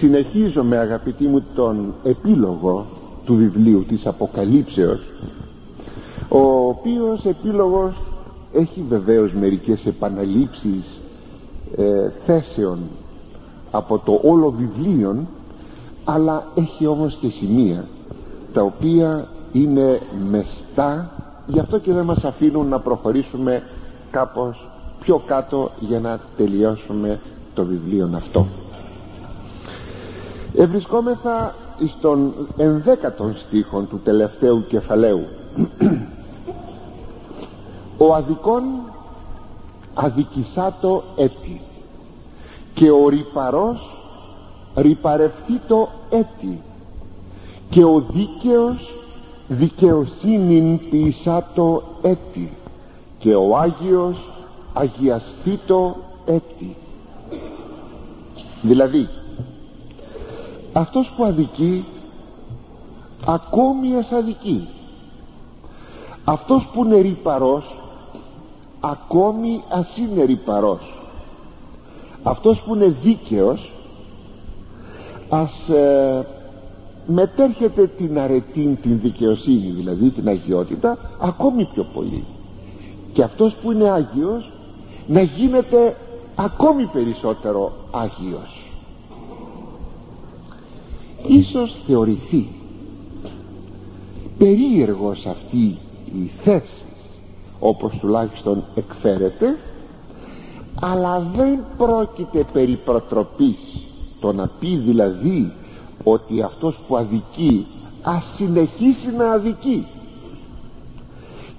συνεχίζομαι αγαπητοί μου τον επίλογο του βιβλίου της Αποκαλύψεως ο οποίος επίλογος έχει βεβαίως μερικές επαναλήψεις ε, θέσεων από το όλο βιβλίο αλλά έχει όμως και σημεία τα οποία είναι μεστά. Γι' αυτό και δεν μας αφήνουν να προχωρήσουμε κάπως πιο κάτω για να τελειώσουμε το βιβλίο αυτό ευρισκόμεθα στον ενδέκατον στίχον του τελευταίου κεφαλαίου. Ο αδικών αδικησάτο έτη και ο ρυπαρός ρυπαρευτεί το έτη και ο δίκαιος δικαιοσύνην ποιησάτο έτη και ο Άγιος αγιαστεί το έτη. Δηλαδή αυτός που αδικεί ακόμη αδικεί. Αυτός που είναι ρηπαρός ακόμη ας είναι ρηπαρός. Αυτός που είναι δίκαιος ας ε, μετέρχεται την αρετή την δικαιοσύνη δηλαδή την αγιότητα ακόμη πιο πολύ. Και αυτός που είναι Άγιος να γίνεται ακόμη περισσότερο Άγιος ίσως θεωρηθεί περίεργος αυτή η θέση όπως τουλάχιστον εκφέρεται αλλά δεν πρόκειται περί προτροπής. Το να πει δηλαδή ότι αυτός που αδικεί ας συνεχίσει να αδικεί.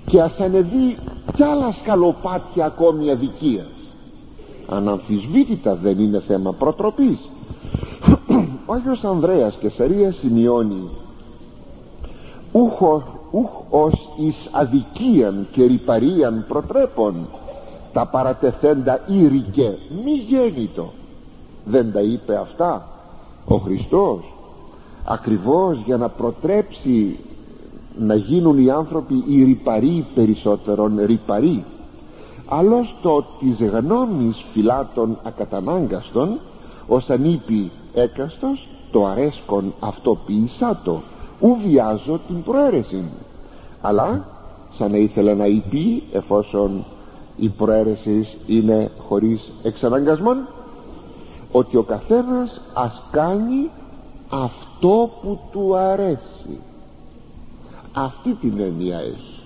Και ας ανεβεί κι άλλα σκαλοπάτια ακόμη αδικίας. Αναμφισβήτητα δεν είναι θέμα προτροπής ο Άγιος Ανδρέας Κεσαρίας σημειώνει ούχος ούχ ως εις αδικίαν και ρυπαρίαν προτρέπων τα παρατεθέντα ήρικε μη γέννητο δεν τα είπε αυτά ο Χριστός ακριβώς για να προτρέψει να γίνουν οι άνθρωποι οι ρυπαροί περισσότερον ρυπαροί άλλως το της γνώμης φυλάτων ακατανάγκαστον ως ανήπη έκαστος το αρέσκον αυτό ποιησάτο ου βιάζω την προαίρεση μου. Αλλά σαν να ήθελε να είπε εφόσον η προαίρεσης είναι χωρίς εξαναγκασμόν ότι ο καθένας ας κάνει αυτό που του αρέσει. Αυτή την έννοια έχει.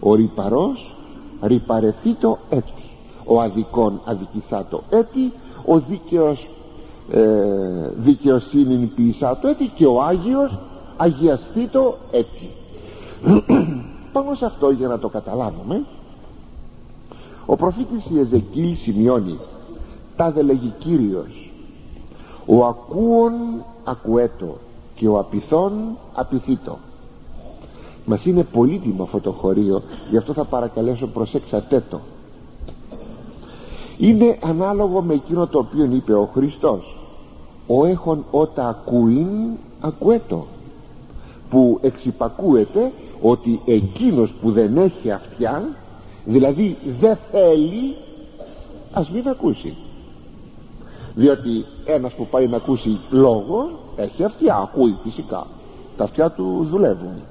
Ο ρυπαρός ρυπαρεθεί το έτη. Ο αδικών αδικησά το έτη. Ο δίκαιος ε, δικαιοσύνη ποιησά το έτη και ο Άγιος αγιαστεί το έτη πάνω σε αυτό για να το καταλάβουμε ο προφήτης Ιεζεκίλ σημειώνει τα δε λέγει Κύριος ο ακούων ακουέτο και ο απειθών απειθήτο μας είναι πολύτιμο αυτό το χωρίο γι' αυτό θα παρακαλέσω προσέξατε το. Είναι ανάλογο με εκείνο το οποίο είπε ο Χριστός ο έχων ότα ακούειν ακουέτο που εξυπακούεται ότι εκείνος που δεν έχει αυτιά δηλαδή δεν θέλει ας μην ακούσει. Διότι ένας που πάει να ακούσει λόγο έχει αυτιά, ακούει φυσικά. Τα αυτιά του δουλεύουν.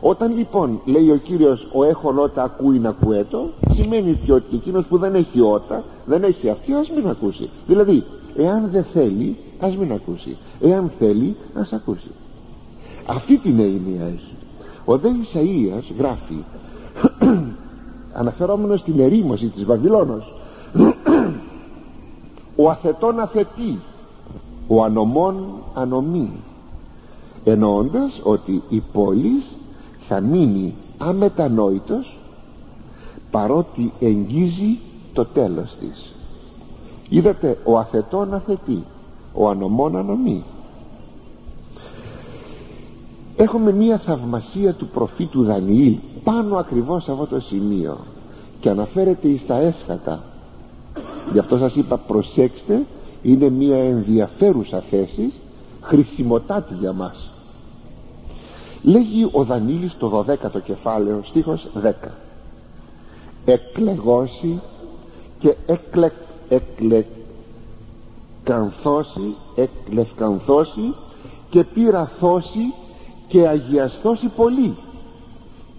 Όταν λοιπόν λέει ο Κύριος ο έχων ότα ακούει να ακουέτο σημαίνει και ότι εκείνος που δεν έχει ότα δεν έχει αυτιά ας μην ακούσει. Δηλαδή εάν δεν θέλει ας μην ακούσει. Εάν θέλει ας ακούσει. Αυτή την έννοια έχει. Ο δε Ισαΐας γράφει αναφερόμενος στην ερήμωση της Βαβυλώνος ο αθετών αθετή ο ανομών ανομεί εννοώντας ότι η πόλης θα μείνει αμετανόητος παρότι εγγίζει το τέλος της είδατε ο αθετών αθετή ο ανομών ανομεί. Έχουμε μία θαυμασία του προφήτου Δανιήλ πάνω ακριβώς σε αυτό το σημείο και αναφέρεται εις τα έσχατα. Γι' αυτό σας είπα προσέξτε είναι μία ενδιαφέρουσα θέση χρησιμοτάτη για μας. Λέγει ο Δανίλης το 12ο κεφάλαιο στίχος 10 εκλεγώσει και εκλε, εκλεκανθώσει εκλευκανθώσει και πυραθώσει και αγιαστώσει πολύ.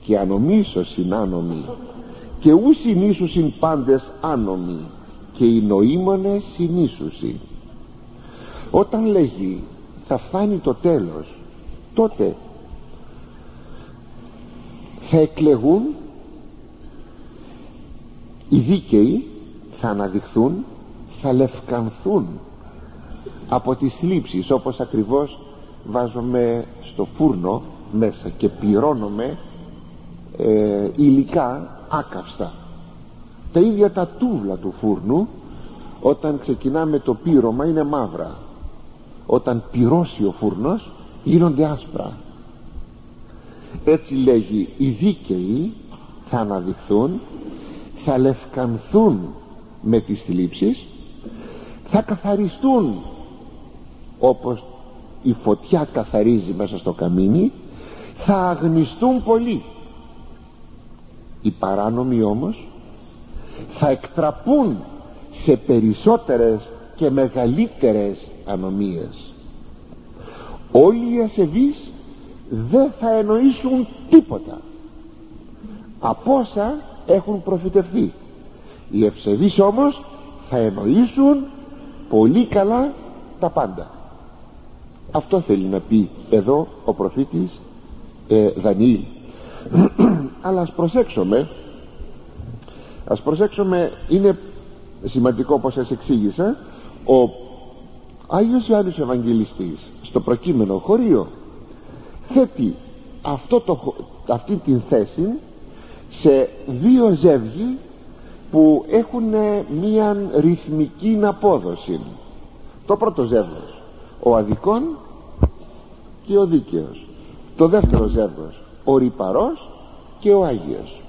Και ανομίσως συνάνομοι και ους συνήσουσιν πάντες άνομοι και οι νοήμονες συνήσουσι όταν λέγει θα φτάνει το τέλος τότε θα εκλεγούν οι δίκαιοι θα αναδειχθούν θα λευκανθούν από τις θλίψεις όπως ακριβώς βάζομαι στο φούρνο μέσα και πληρώνομαι ε, υλικά άκαυστα. Τα ίδια τα τούβλα του φούρνου όταν ξεκινάμε το πύρωμα είναι μαύρα. Όταν πυρώσει ο φούρνος γίνονται άσπρα. Έτσι λέγει οι δίκαιοι θα αναδειχθούν θα λευκανθούν με τις θλίψεις θα καθαριστούν όπως η φωτιά καθαρίζει μέσα στο καμίνι θα αγνιστούν πολύ. Οι παράνομοι όμως θα εκτραπούν σε περισσότερες και μεγαλύτερες ανομίες. Όλοι οι ασεβείς δεν θα εννοήσουν τίποτα από όσα έχουν προφητευθεί. Οι ευσεβείς όμως θα εννοήσουν πολύ καλά τα πάντα αυτό θέλει να πει εδώ ο προφήτης ε, Δανιήλ. Αλλά ας προσέξουμε ας προσέξουμε είναι σημαντικό όπως σας εξήγησα ο Άγιος Ιωάννης Ευαγγελιστής στο προκείμενο χωρίο θέτει αυτό το, αυτή την θέση σε δύο ζεύγοι που έχουν μία ρυθμική απόδοση. Το πρώτο ζεύγος ο αδικών και ο δίκαιος. Το δεύτερο ζεύγος ο ρηπαρός και ο Άγιος.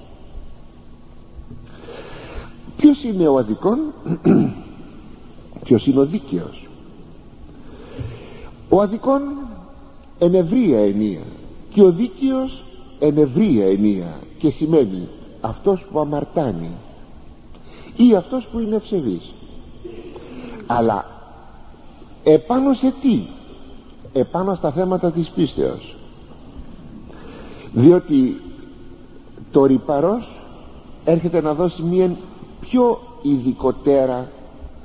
Ποιος είναι ο αδικών ποιος είναι ο δίκαιος. Ο αδικών εν ευρία ενία και ο δίκαιος εν ευρία ενία και σημαίνει αυτός που αμαρτάνει ή αυτός που είναι ευσεβής. Αλλά επάνω σε τι; Επάνω στα θέματα της πίστεως. Διότι το ρηπαρός έρχεται να δώσει μια πιο ειδικότερα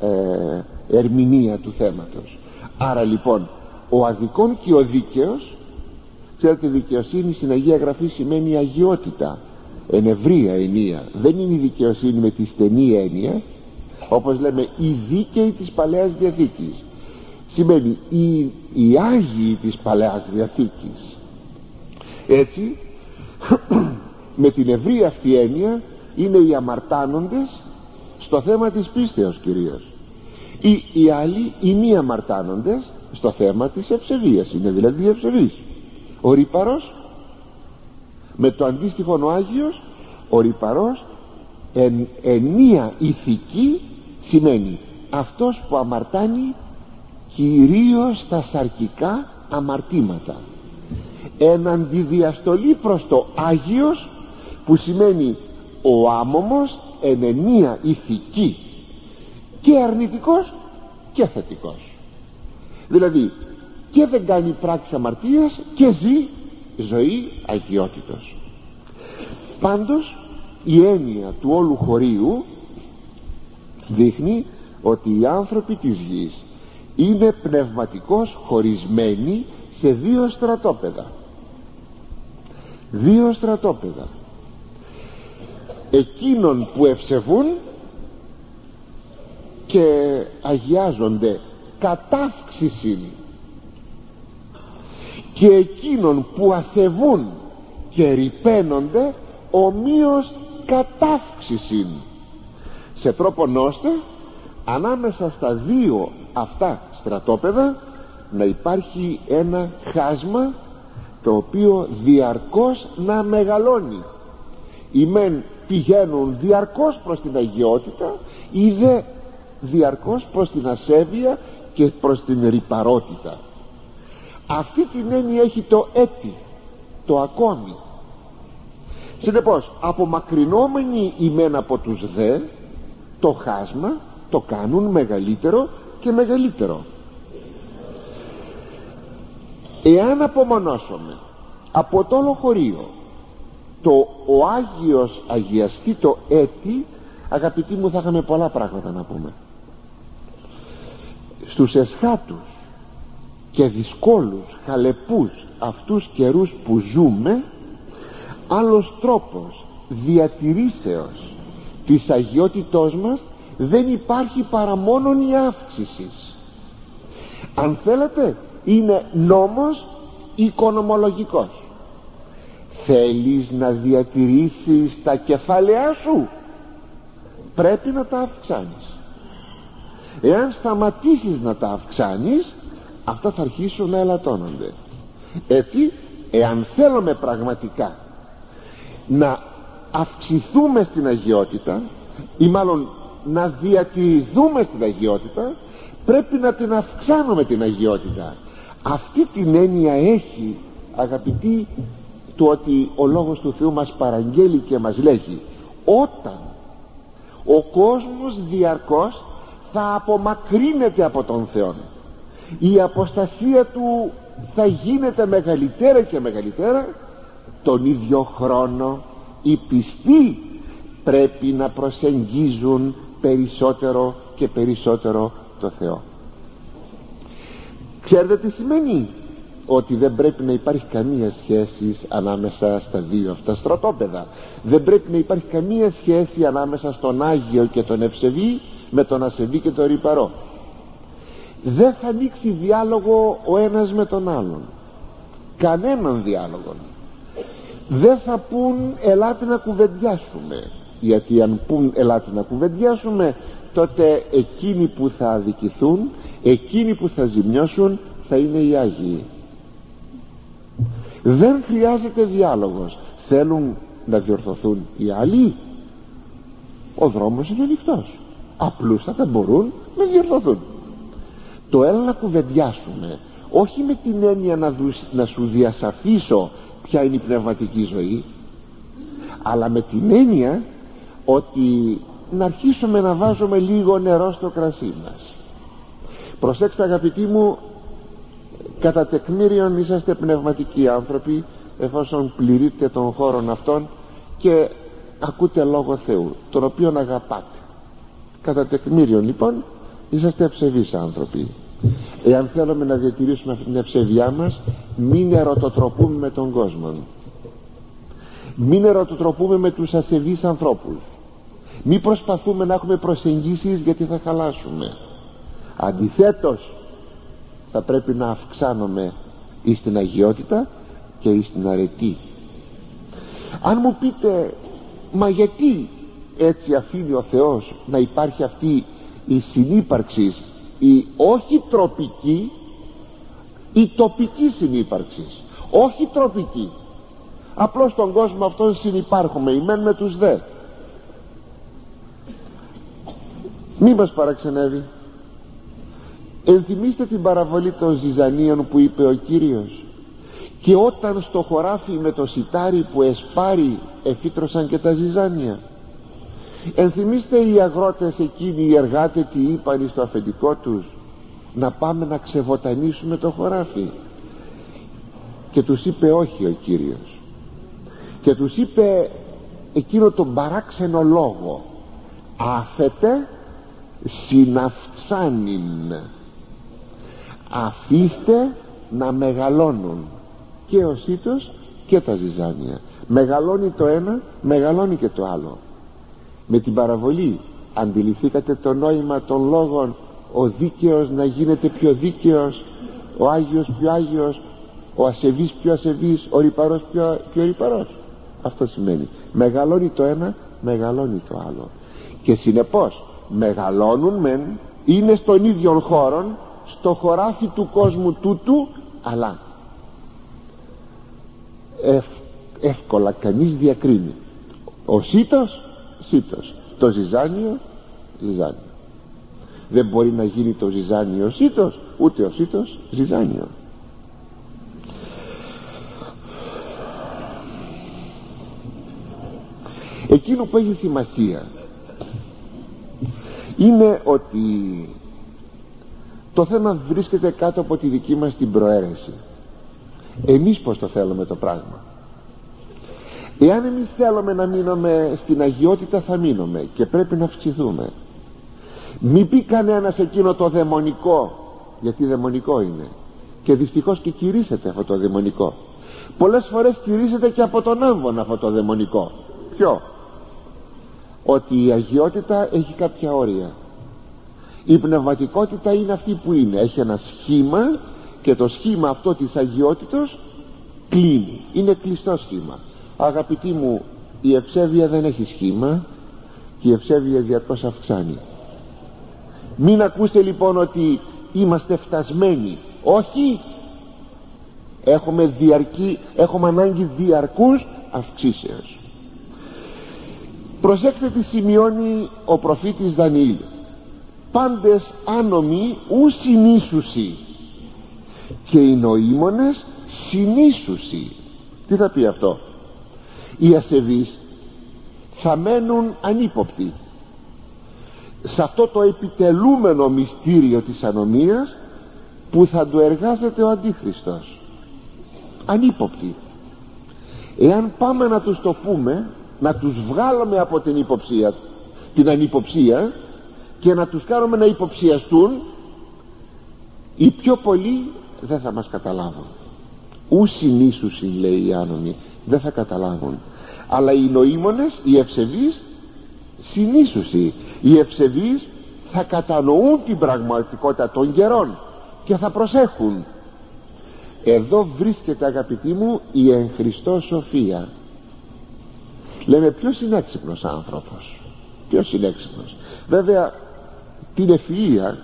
ε, ερμηνεία του θέματος. Άρα λοιπόν ο αδικών και ο δίκαιος ξέρετε δικαιοσύνη στην Αγία Γραφή σημαίνει αγιότητα. Εν ευρία ενία. Δεν είναι η δικαιοσύνη με τη στενή έννοια όπως λέμε η δίκαιη της Παλαιάς Διαθήκης σημαίνει οι, οι Άγιοι της Παλαιάς Διαθήκης. Έτσι με την ευρία αυτή έννοια είναι οι αμαρτάνοντες στο θέμα της πίστεως κυρίως. Ή οι άλλοι οι μη αμαρτάνοντες στο θέμα της ευσεβίας. Είναι δηλαδή ευσεβής. Ο ρήπαρος με το αντίστοιχο ο Άγιος ο ρηπαρός εν, εν μία ηθική σημαίνει αυτός που αμαρτάνει κυρίως στα σαρκικά αμαρτήματα. Εν αντιδιαστολή προς το Άγιος που σημαίνει ο άμωμος εν μία ηθική και αρνητικός και θετικός δηλαδή και δεν κάνει πράξη αμαρτίας και ζει ζωή αγιότητος. Πάντως η έννοια του όλου χωρίου δείχνει ότι οι άνθρωποι της γης είναι πνευματικώς χωρισμένοι σε δύο στρατόπεδα. Δύο στρατόπεδα. Εκείνων που ευσεβούν και αγιάζονται κατάυξηση και εκείνων που ασεβούν και ρηπαίνονται ομοίως κατάυξηση σε τρόπο ώστε ανάμεσα στα δύο αυτά στρατόπεδα να υπάρχει ένα χάσμα το οποίο διαρκώς να μεγαλώνει. Οι μεν πηγαίνουν διαρκώς προς την αγιότητα ή δε διαρκώς προς την ασέβεια και προς την ρηπαρότητα. Αυτή την έννοια έχει το έτη το ακόμη. Συνεπώς απομακρυνόμενοι ημέν από τους δε το χάσμα το κάνουν μεγαλύτερο και μεγαλύτερο. Εάν απομονώσουμε από το όλο χωρίο το ο Άγιος αγιαστεί το έτη αγαπητοί μου θα είχαμε πολλά πράγματα να πούμε. Στους εσχάτους και δυσκόλους χαλεπούς αυτούς καιρούς που ζούμε άλλος τρόπος διατηρήσεως της αγιότητός μας δεν υπάρχει παρά μόνον η αύξηση. Αν θέλετε είναι νόμος οικονομολογικός. Θέλεις να διατηρήσεις τα κεφάλαιά σου πρέπει να τα αυξάνεις. Εάν σταματήσεις να τα αυξάνεις αυτά θα αρχίσουν να ελαττώνονται. Έτσι εάν θέλουμε πραγματικά να αυξηθούμε στην αγιότητα ή μάλλον να διατηρηθούμε στην αγιότητα πρέπει να την αυξάνουμε την αγιότητα. Αυτή την έννοια έχει αγαπητοί του ότι ο Λόγος του Θεού μας παραγγέλει και μας λέγει όταν ο κόσμος διαρκώς θα απομακρύνεται από τον Θεό η αποστασία του θα γίνεται μεγαλύτερα και μεγαλύτερα τον ίδιο χρόνο οι πιστοί πρέπει να προσεγγίζουν περισσότερο και περισσότερο το Θεό. Ξέρετε τι σημαίνει; Ότι δεν πρέπει να υπάρχει καμία σχέση ανάμεσα στα δύο αυτά στρατόπεδα. Δεν πρέπει να υπάρχει καμία σχέση ανάμεσα στον Άγιο και τον Ευσεβή με τον Ασεβή και τον Ρυπαρό δεν θα ανοίξει διάλογο ο ένας με τον άλλον. Κανέναν διάλογο δεν θα πούν ελάτε να κουβεντιάσουμε γιατί αν πούν ελάτε να κουβεντιάσουμε τότε εκείνοι που θα αδικηθούν εκείνοι που θα ζημιώσουν θα είναι οι Άγιοι. Δεν χρειάζεται διάλογος. Θέλουν να διορθωθούν οι άλλοι. Ο δρόμος είναι ανοιχτός. Απλούστατα μπορούν να διορθωθούν. Το έλα να κουβεντιάσουμε όχι με την έννοια να, να σου διασαφίσω ποια είναι η πνευματική ζωή αλλά με την έννοια ότι να αρχίσουμε να βάζουμε λίγο νερό στο κρασί μας. Προσέξτε αγαπητοί μου κατά τεκμήριον είσαστε πνευματικοί άνθρωποι εφόσον πληρείτε των χώρων αυτών και ακούτε λόγο Θεού τον οποίον αγαπάτε. Κατά τεκμήριον λοιπόν είσαστε ευσεβείς άνθρωποι. Εάν θέλουμε να διατηρήσουμε αυτή την ευσεβιά μας μην ερωτοτροπούμε με τον κόσμο μην ερωτοτροπούμε με τους ασεβείς ανθρώπους μην προσπαθούμε να έχουμε προσεγγίσεις γιατί θα χαλάσουμε. Αντιθέτως θα πρέπει να αυξάνομαι εις την αγιότητα και εις την αρετή. Αν μου πείτε μα γιατί έτσι αφήνει ο Θεός να υπάρχει αυτή η συνύπαρξη η όχι τροπική η τοπική συνύπαρξη όχι τροπική. Απλώς στον κόσμο αυτόν συνυπάρχουμε ημέν με τους δε μη μας παραξενεύει. Ενθυμίστε την παραβολή των ζυζανίων που είπε ο Κύριος. Και όταν στο χωράφι με το σιτάρι που εσπάρει εφήτρωσαν και τα ζυζάνια. Ενθυμίστε οι αγρότες εκείνοι οι εργάτες τι είπαν στο αφεντικό τους να πάμε να ξεβοτανίσουμε το χωράφι. Και τους είπε όχι ο Κύριος. Και τους είπε εκείνο τον παράξενο λόγο. Άφετε συναυξάνειν. Αφήστε να μεγαλώνουν και ο σύτος και τα ζυζάνια. Μεγαλώνει το ένα μεγαλώνει και το άλλο. Με την παραβολή αντιληφθήκατε το νόημα των λόγων ο δίκαιος να γίνεται πιο δίκαιος ο Άγιος πιο Άγιος ο ασεβής πιο ασεβής ο ρηπαρός πιο, πιο ρηπαρός. Αυτό σημαίνει. Μεγαλώνει το ένα μεγαλώνει το άλλο. Και συνεπώς μεγαλώνουν μεν είναι στον ίδιο χώρο στο χωράφι του κόσμου τούτου αλλά εύκολα κανείς διακρίνει. Ο σύτος σύτος το ζυζάνιο ζυζάνιο. Δεν μπορεί να γίνει το ζυζάνιο σύτος ούτε ο σύτος ζυζάνιο. Εκείνο που έχει σημασία είναι ότι το θέμα βρίσκεται κάτω από τη δική μας την προαίρεση. Εμείς πως το θέλουμε το πράγμα. Εάν εμείς θέλουμε να μείνουμε στην αγιότητα θα μείνουμε και πρέπει να αυξηθούμε. Μην πει κανένας εκείνο το δαιμονικό γιατί δαιμονικό είναι. Και δυστυχώς και κηρύσσεται αυτό το δαιμονικό. Πολλές φορές κηρύσσεται και από τον άμβον αυτό το δαιμονικό. Ποιο; Ότι η αγιότητα έχει κάποια όρια. Η πνευματικότητα είναι αυτή που είναι. Έχει ένα σχήμα και το σχήμα αυτό της αγιότητος κλείνει. Είναι κλειστό σχήμα. Αγαπητοί μου η ευσέβεια δεν έχει σχήμα και η ευσέβεια διαρκώς αυξάνει. Μην ακούστε λοιπόν ότι είμαστε φτασμένοι. Όχι. Έχουμε, διαρκή, έχουμε ανάγκη διαρκούς αυξήσεως προσέξτε τι σημειώνει ο προφήτης Δανιήλ. Πάντες άνομοι ου συνήσουσι και οι νοήμονες συνήσουσι τι θα πει αυτό; Οι ασεβείς θα μένουν ανύποπτοι. Σε αυτό το επιτελούμενο μυστήριο της ανομίας που θα του εργάζεται ο Αντίχριστος. Ανύποπτοι. Εάν πάμε να τους το πούμε να τους βγάλουμε από την υποψία την ανυποψία και να τους κάνουμε να υποψιαστούν οι πιο πολλοί δεν θα μας καταλάβουν. Ου συνήσουσι λέει οι άνομοι δεν θα καταλάβουν. Αλλά οι νοήμονες οι ευσεβείς συνήσουσι οι ευσεβείς θα κατανοούν την πραγματικότητα των καιρών και θα προσέχουν. Εδώ βρίσκεται αγαπητοί μου η εν Χριστώ σοφία λέμε ποιος είναι έξυπνος άνθρωπος; Ποιος είναι έξυπνος; Βέβαια την ευφυΐα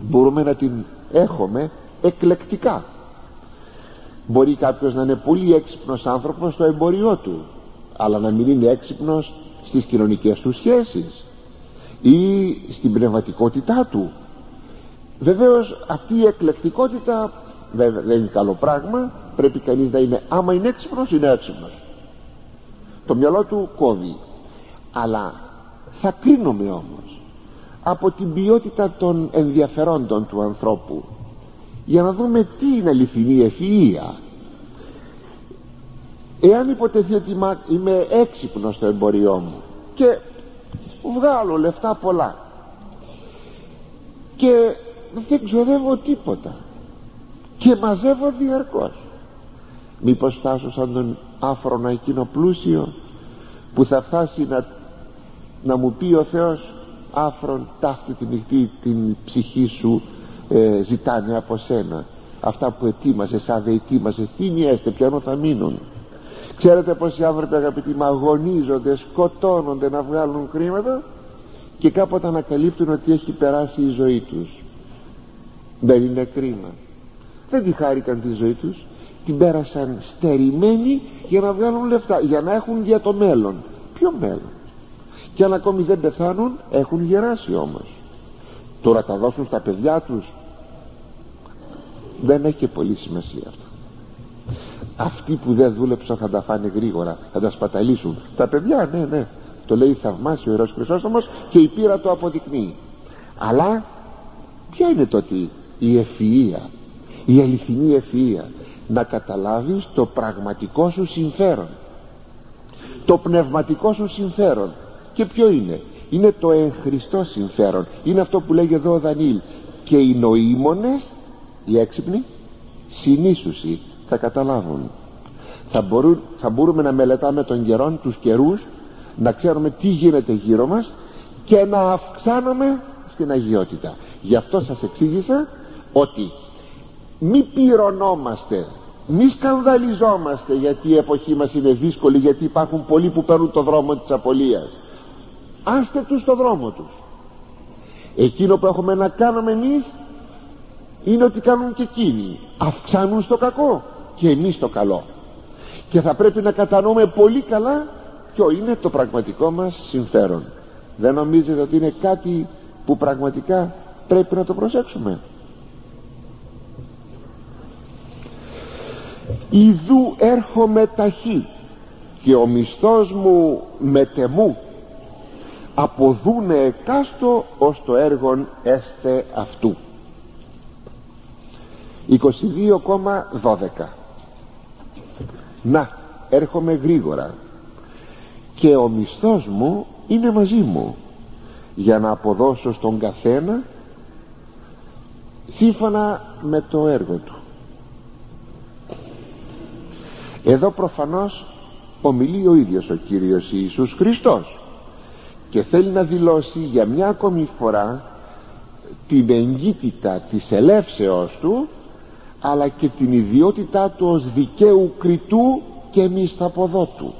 μπορούμε να την έχουμε εκλεκτικά. Μπορεί κάποιος να είναι πολύ έξυπνος άνθρωπος στο εμπόριό του αλλά να μην είναι έξυπνος στις κοινωνικές του σχέσεις ή στην πνευματικότητά του. Βεβαίως αυτή η εκλεκτικότητα βέβαια δεν είναι καλό πράγμα. Πρέπει κανείς να είναι άμα είναι έξυπνος είναι έξυπνος το μυαλό του κόβει. Αλλά θα κρίνουμε όμως από την ποιότητα των ενδιαφερόντων του ανθρώπου για να δούμε τι είναι αληθινή ευφυΐα εάν υποτεθεί ότι είμαι έξυπνος στο εμποριό μου και βγάλω λεφτά πολλά και δεν ξοδεύω τίποτα και μαζεύω διαρκώς μήπως φτάσω σαν τον άφρονα εκείνο πλούσιο που θα φτάσει να, να μου πει ο Θεός άφρον ταύτη τη νυχτή την ψυχή σου ε, ζητάνε από σένα. Αυτά που ετοίμασες σαν δεν ετοίμασες τι νοιέστε ποιανό θα μείνουν. Ξέρετε πως οι άνθρωποι αγαπητοί μου αγωνίζονται σκοτώνονται να βγάλουν χρήματα και κάποτε ανακαλύπτουν ότι έχει περάσει η ζωή τους. Δεν είναι κρίμα. Δεν τη χάρηκαν τη ζωή τους την πέρασαν στερημένοι για να βγάλουν λεφτά για να έχουν για το μέλλον. Ποιο μέλλον; Και αν ακόμη δεν πεθάνουν έχουν γεράσει όμως. Τώρα θα δώσουν στα παιδιά τους. Δεν έχει και πολύ σημασία αυτό. Αυτοί που δεν δούλεψαν θα τα φάνε γρήγορα θα τα σπαταλίσουν τα παιδιά ναι ναι. Το λέει θαυμάσιο ο Ιερός Χρυσόστομος και η πείρα το αποδεικνύει. Αλλά ποια είναι τότε η ευφυΐα η αληθινή ευφυΐα να καταλάβεις το πραγματικό σου συμφέρον. Το πνευματικό σου συμφέρον. Και ποιο είναι; Είναι το εν συμφέρον. Είναι αυτό που λέγει εδώ ο Δανίλ και οι νοήμονες οι έξυπνοι συνήσουσοι θα καταλάβουν. Θα, μπορούν, θα μπορούμε να μελετάμε τον καιρό τους καιρούς να ξέρουμε τι γίνεται γύρω μας και να αυξάνουμε στην αγιότητα. Γι' αυτό σας εξήγησα ότι μη πυρονόμαστε μη σκανδαλιζόμαστε γιατί η εποχή μας είναι δύσκολη γιατί υπάρχουν πολλοί που παίρνουν το δρόμο της απολίας. Άστε τους το δρόμο τους. Εκείνο που έχουμε να κάνουμε εμείς είναι ότι κάνουν και εκείνοι. Αυξάνουν στο κακό και εμείς το καλό. Και θα πρέπει να κατανοούμε πολύ καλά ποιο είναι το πραγματικό μας συμφέρον. Δεν νομίζετε ότι είναι κάτι που πραγματικά πρέπει να το προσέξουμε; Ιδού έρχομαι ταχύ και ο μισθός μου μετεμού αποδούνε εκάστο ως το έργον έστε αυτού. 22,12 να έρχομαι γρήγορα. Και ο μισθός μου είναι μαζί μου. Για να αποδώσω στον καθένα σύμφωνα με το έργο του εδώ προφανώς ομιλεί ο ίδιος ο Κύριος Ιησούς Χριστός και θέλει να δηλώσει για μια ακόμη φορά την εγκύτητα της ελεύσεώς του αλλά και την ιδιότητά του ως δικαίου κριτού και μισθαποδότου.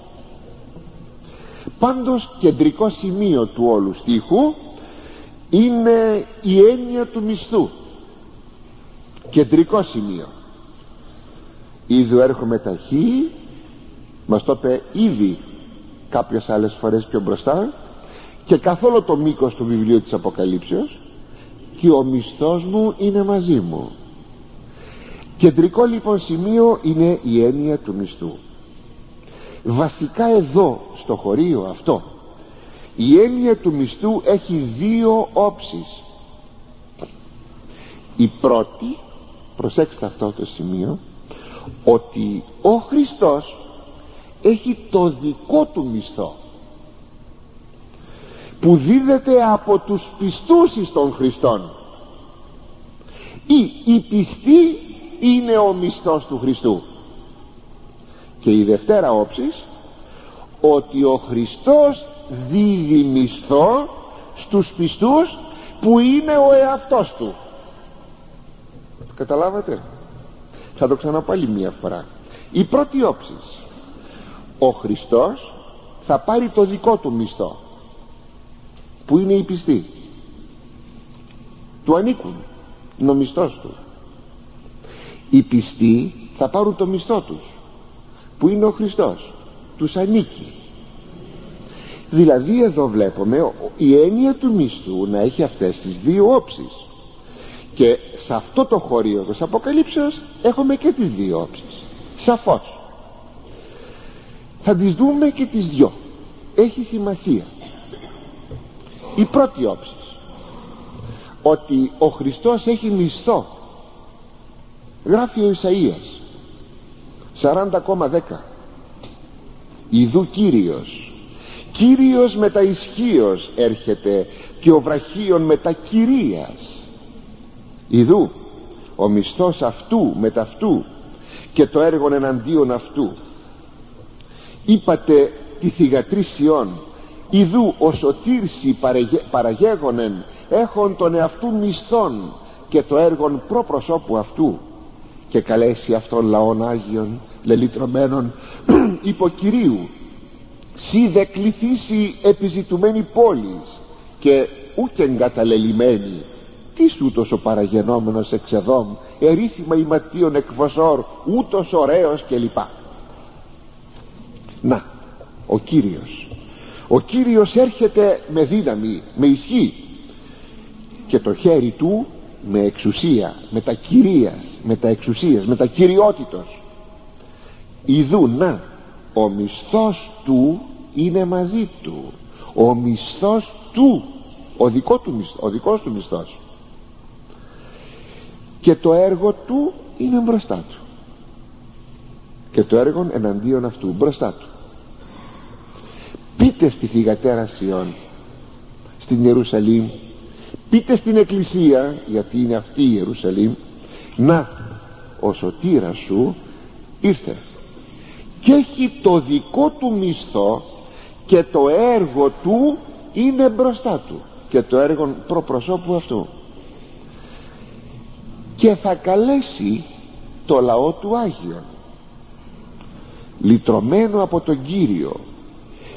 Πάντως κεντρικό σημείο του όλου στίχου είναι η έννοια του μισθού. Κεντρικό σημείο Ήδη έρχομαι ταχύ μας το είπε ήδη κάποιες άλλες φορές πιο μπροστά και καθόλου το μήκος του βιβλίου της Αποκαλύψεως και ο μισθός μου είναι μαζί μου. Κεντρικό λοιπόν σημείο είναι η έννοια του μισθού. Βασικά εδώ στο χωρίο αυτό η έννοια του μισθού έχει δύο όψεις. Η πρώτη προσέξτε αυτό το σημείο ότι ο Χριστός έχει το δικό του μισθό που δίδεται από τους πιστούς εις των Χριστών ή η πιστή είναι ο μισθός του Χριστού. Και η δευτέρα όψης ότι ο Χριστός δίδει μισθό στους πιστούς που είναι ο εαυτός του. Καταλάβατε; Θα το ξαναπώ άλλη μία φορά. Η πρώτη όψη ο Χριστός θα πάρει το δικό του μισθό που είναι η πιστή του ανήκουν είναι ο μισθός τους. Οι πιστοί θα πάρουν το μισθό τους που είναι ο Χριστός. Τους ανήκει. Δηλαδή εδώ βλέπουμε η έννοια του μισθού να έχει αυτές τις δύο όψεις και σε αυτό το χωρίο της Αποκαλύψεως έχουμε και τις δύο όψεις. Σαφώς. Θα τις δούμε και τις δυο. Έχει σημασία. Η πρώτη όψη. Ότι ο Χριστός έχει μισθό. Γράφει ο Ισαΐας. 40,10 Ιδού Κύριος. Κύριος μετα ισχύος έρχεται και ο βραχίων μετα κυρίας Ιδού ο μισθός αυτού μεταυτού και το έργο εναντίον αυτού. Είπατε τη θυγατρή Σιών Ιδού ο σωτήρσι παραγέγονεν έχον τον εαυτού μισθών και το έργον προπροσώπου αυτού. Και καλέσει αυτόν λαόν Άγιον λελυτρωμένων υποκυρίου σύ δε κληθήσει επιζητουμένη πόλης και ούτε εγκαταλελειμμένη τι ούτως ο παραγενόμενος εξεδόμ ερήθημα ηματίων εκβοσόρ ούτως ωραίος κλπ. Να ο Κύριος. Ο Κύριος έρχεται με δύναμη με ισχύ. Και το χέρι του με εξουσία με τα κυρίας με τα εξουσίας με τα κυριότητος. Ιδού να ο μισθός του είναι μαζί του. Ο μισθός του ο, δικό του, ο δικός του μισθός και το έργο του είναι μπροστά του. Και το έργο εναντίον αυτού μπροστά του. Πείτε στη θυγατέρα Σιών στην Ιερουσαλήμ πείτε στην Εκκλησία γιατί είναι αυτή η Ιερουσαλήμ να ο σωτήρας σου ήρθε. Και έχει το δικό του μισθό και το έργο του είναι μπροστά του. Και το έργο προπροσώπου αυτού και θα καλέσει το λαό του Άγιον. Λυτρωμένο από τον Κύριο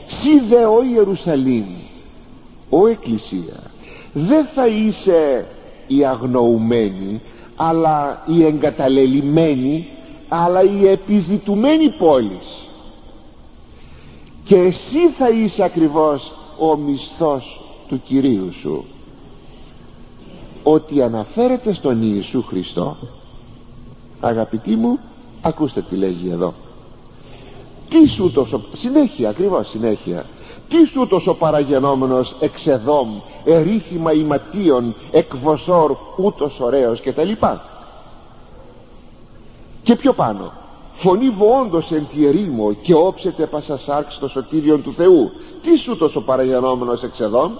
σύ δε ο Ιερουσαλήμ ο Εκκλησία. Δεν θα είσαι η αγνοουμένη αλλά η εγκαταλελειμμένη αλλά η επιζητουμένη πόλη και εσύ θα είσαι ακριβώς ο μισθός του Κυρίου σου ότι αναφέρεται στον Ιησού Χριστό αγαπητοί μου ακούστε τι λέγει εδώ. Τι σου τόσο συνέχεια ακριβώς συνέχεια. Τι σου τόσο παραγενόμενος εξεδόμ ερήθημα ηματίων εκβοσόρ ούτως ωραίος και τα λοιπά. Και πιο πάνω φωνή βοόντος εν τη ερήμο και όψετε πασασάρξ το σωτήριον του Θεού. Τι σου τόσο παραγενόμενος εξεδών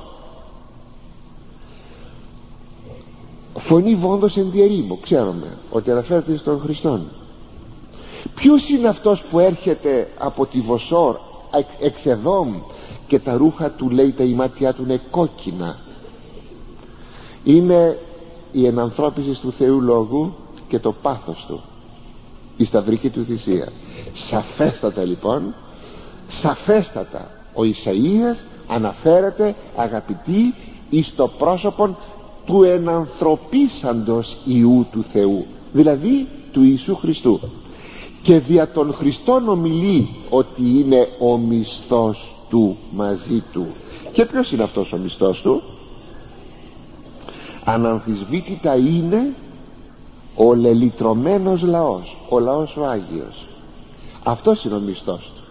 φωνή βόντος εν τη ερήμο ξέρουμε ότι αναφέρεται στον Χριστόν ποιος είναι αυτός που έρχεται από τη Βοσόρ εξεδόμ και τα ρούχα του λέει τα ημάτια του είναι κόκκινα; Είναι η ενανθρώπιση του Θεού Λόγου και το πάθος του η σταυρική του θυσία. Σαφέστατα λοιπόν σαφέστατα ο Ισαΐας αναφέρεται αγαπητοί εις το πρόσωπο του ενανθρωπίσαντος Ιού του Θεού δηλαδή του Ιησού Χριστού. Και δια των Χριστών ομιλεί ότι είναι ο μισθός του μαζί του. Και ποιος είναι αυτός ο μισθός του; Αναμφισβήτητα είναι ο λελιτρωμένος λαός ο λαός ο Άγιος. Αυτός είναι ο μισθός του.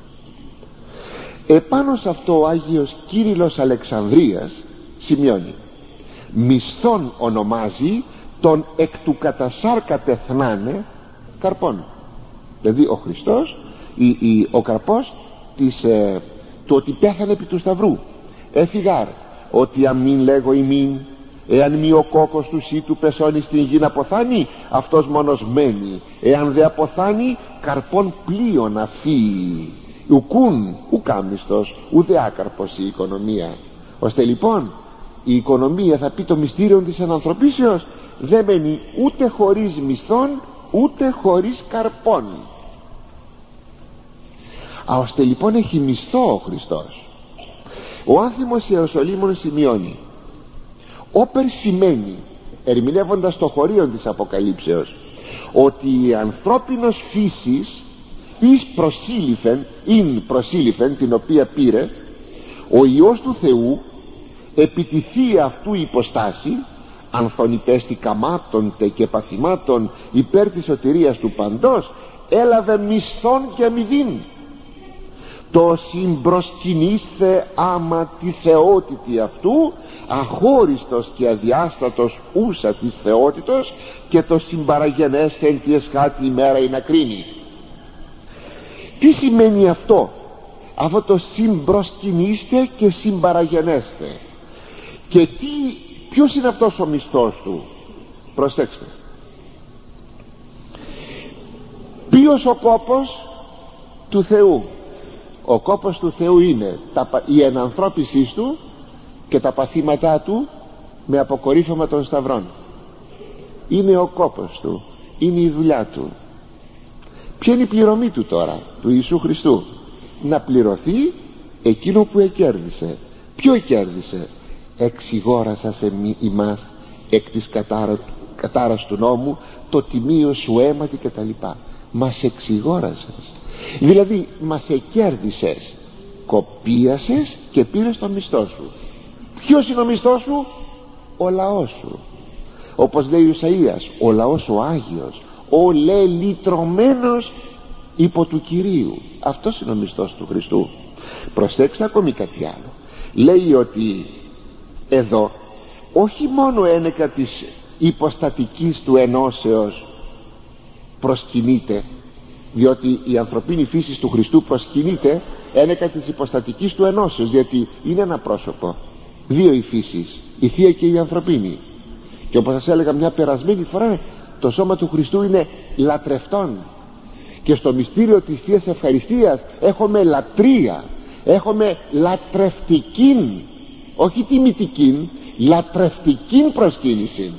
Επάνω σε αυτό ο Άγιος Κύριλλος Αλεξανδρίας σημειώνει μισθόν ονομάζει τον εκ του κατασάρκα τεθνάνε καρπών. Δηλαδή ο Χριστός η, η, ο καρπός της, ε, του ότι πέθανε επί του σταυρού. Έφυγαρ ότι αμήν λέγω ημίν εάν μη ο κόκκος του σύτου πεσώνει στην γη να αποθάνει αυτός μόνος μένει. Εάν δε αποθάνει καρπών πλοίων αφή ουκούν ουκάμιστος ουδε άκαρπος η οικονομία. Ώστε λοιπόν η οικονομία θα πει το μυστήριο της ανθρωπίσεως δεν μένει ούτε χωρίς μισθών ούτε χωρίς καρπών. Α, ώστε λοιπόν έχει μισθό ο Χριστός. Ο άνθιμος Ιεροσολύμων σημειώνει όπερ σημαίνει ερμηνεύοντας το χωρίο της Αποκαλύψεως ότι η ανθρώπινος φύσης εις προσήλυφεν ειν προσήλυφεν την οποία πήρε ο Υιός του Θεού επί τη θεία αυτού υποστάση ανθονιπέστη καμάτων και παθημάτων υπέρ της σωτηρίας του παντός έλαβε μισθόν και αμοιβήν το συμπροσκυνήστε άμα τη θεότητη αυτού αχώριστος και αδιάστατος ούσα της θεότητος και το συμπαραγενέστε εν τη εσχάτη ημέρα η να κρίνει τι σημαίνει αυτό; Αυτό το συμπροσκυνήστε και συμπαραγενέστε και τι, ποιος είναι αυτός ο μισθός του; Προσέξτε. Ποιος ο κόπος του Θεού; Ο κόπος του Θεού είναι η ενανθρώπισή του και τα παθήματά του με αποκορύφωμα των σταυρών. Είναι ο κόπος του είναι η δουλειά του. Ποια είναι η πληρωμή του τώρα του Ιησού Χριστού; Να πληρωθεί εκείνο που εκέρδισε. Ποιο εκέρδισε; Εξηγόρασα σε εμάς εκ της κατάρα, κατάρας του νόμου το τιμίο σου αίματι και τα λοιπά. Μας εξηγόρασες. Δηλαδή μας εκέρδισες κοπίασες και πήρες το μισθό σου. Ποιος είναι ο μισθός σου; Ο λαός σου. Όπως λέει ο Ισαΐας ο λαός ο Άγιος ο λελιτρωμένος υπό του Κυρίου. Αυτός είναι ο μισθός του Χριστού. Προσέξτε ακόμη κάτι άλλο. Λέει ότι εδώ όχι μόνο ένεκα της υποστατικής του ενώσεως προσκυνείται διότι η ανθρωπίνη φύση του Χριστού προσκυνείται ένεκα της υποστατικής του ενώσεως διότι είναι ένα πρόσωπο δύο οι φύσεις η Θεία και η ανθρωπίνη. Και όπως σας έλεγα μια περασμένη φορά το σώμα του Χριστού είναι λατρευτόν. Και στο μυστήριο της Θείας Ευχαριστίας έχουμε λατρεία έχουμε λατρευτικήν όχι τιμητικήν λατρευτικήν προσκύνηση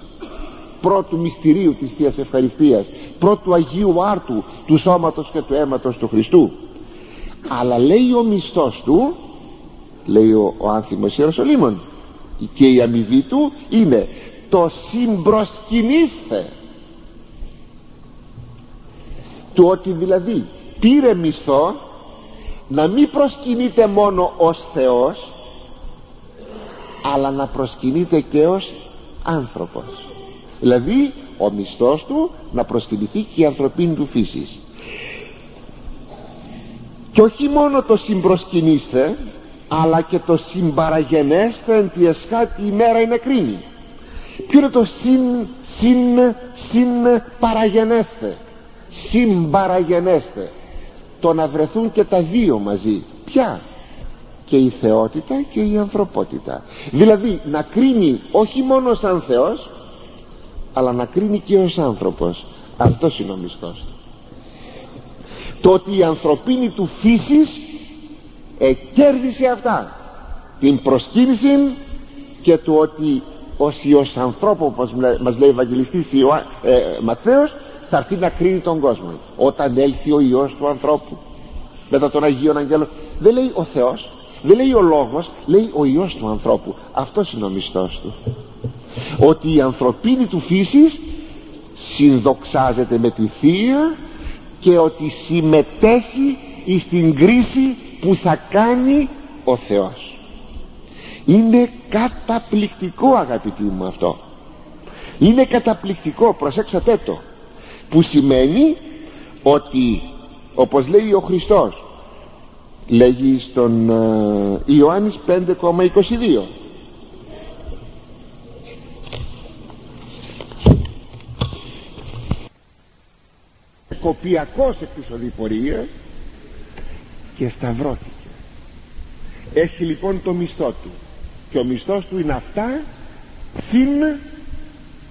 πρώτου μυστηρίου της Θείας Ευχαριστίας πρώτου Αγίου Άρτου του σώματος και του αίματος του Χριστού. Αλλά λέει ο μισθός του λέει ο, ο άνθιμος Ιεροσολύμων και η αμοιβή του είναι το συμπροσκυνήστε του ότι δηλαδή πήρε μισθό να μην προσκυνείται μόνο ως Θεός αλλά να προσκυνείται και ως άνθρωπος. Δηλαδή ο μισθός του να προσκυνηθεί και η ανθρωπίνη του φύσης. Και όχι μόνο το συμπροσκυνήστε αλλά και το συμπαραγενέστε εν τη εσχάτη ημέρα είναι κρίνη ποιο είναι το συν, συν, συν παραγενέστε. Συμπαραγενέστε. Το να βρεθούν και τα δύο μαζί. Ποια; Και η θεότητα και η ανθρωπότητα. Δηλαδή να κρίνει όχι μόνο σαν Θεός αλλά να κρίνει και ως άνθρωπος. Αυτός είναι ο μισθός του. Το ότι η ανθρωπίνη του φύσης εκέρδισε αυτά. Την προσκύνηση και το ότι ως Υιός ανθρώπου όπως μας λέει ο Ευαγγελιστής Ιωά, ε, Ματθαίος θα έρθει να κρίνει τον κόσμο. Όταν έλθει ο Υιός του ανθρώπου. Μετά τον Αγίων Αγγέλων. Δεν λέει ο Θεός δεν λέει ο Λόγος λέει ο Υιός του ανθρώπου. Αυτός είναι ο μισθός του. Ότι η ανθρωπίνη του φύσης συνδοξάζεται με τη Θεία και ότι συμμετέχει στην κρίση που θα κάνει ο Θεός. Είναι καταπληκτικό αγαπητοί μου αυτό. Είναι καταπληκτικό προσέξατε το που σημαίνει ότι όπως λέει ο Χριστός λέγει στον uh, Ιωάννης 5,22 κοπιακός εκ της οδηπορίας και σταυρώθηκε. Έχει λοιπόν το μισθό του. Και ο μισθός του είναι αυτά συν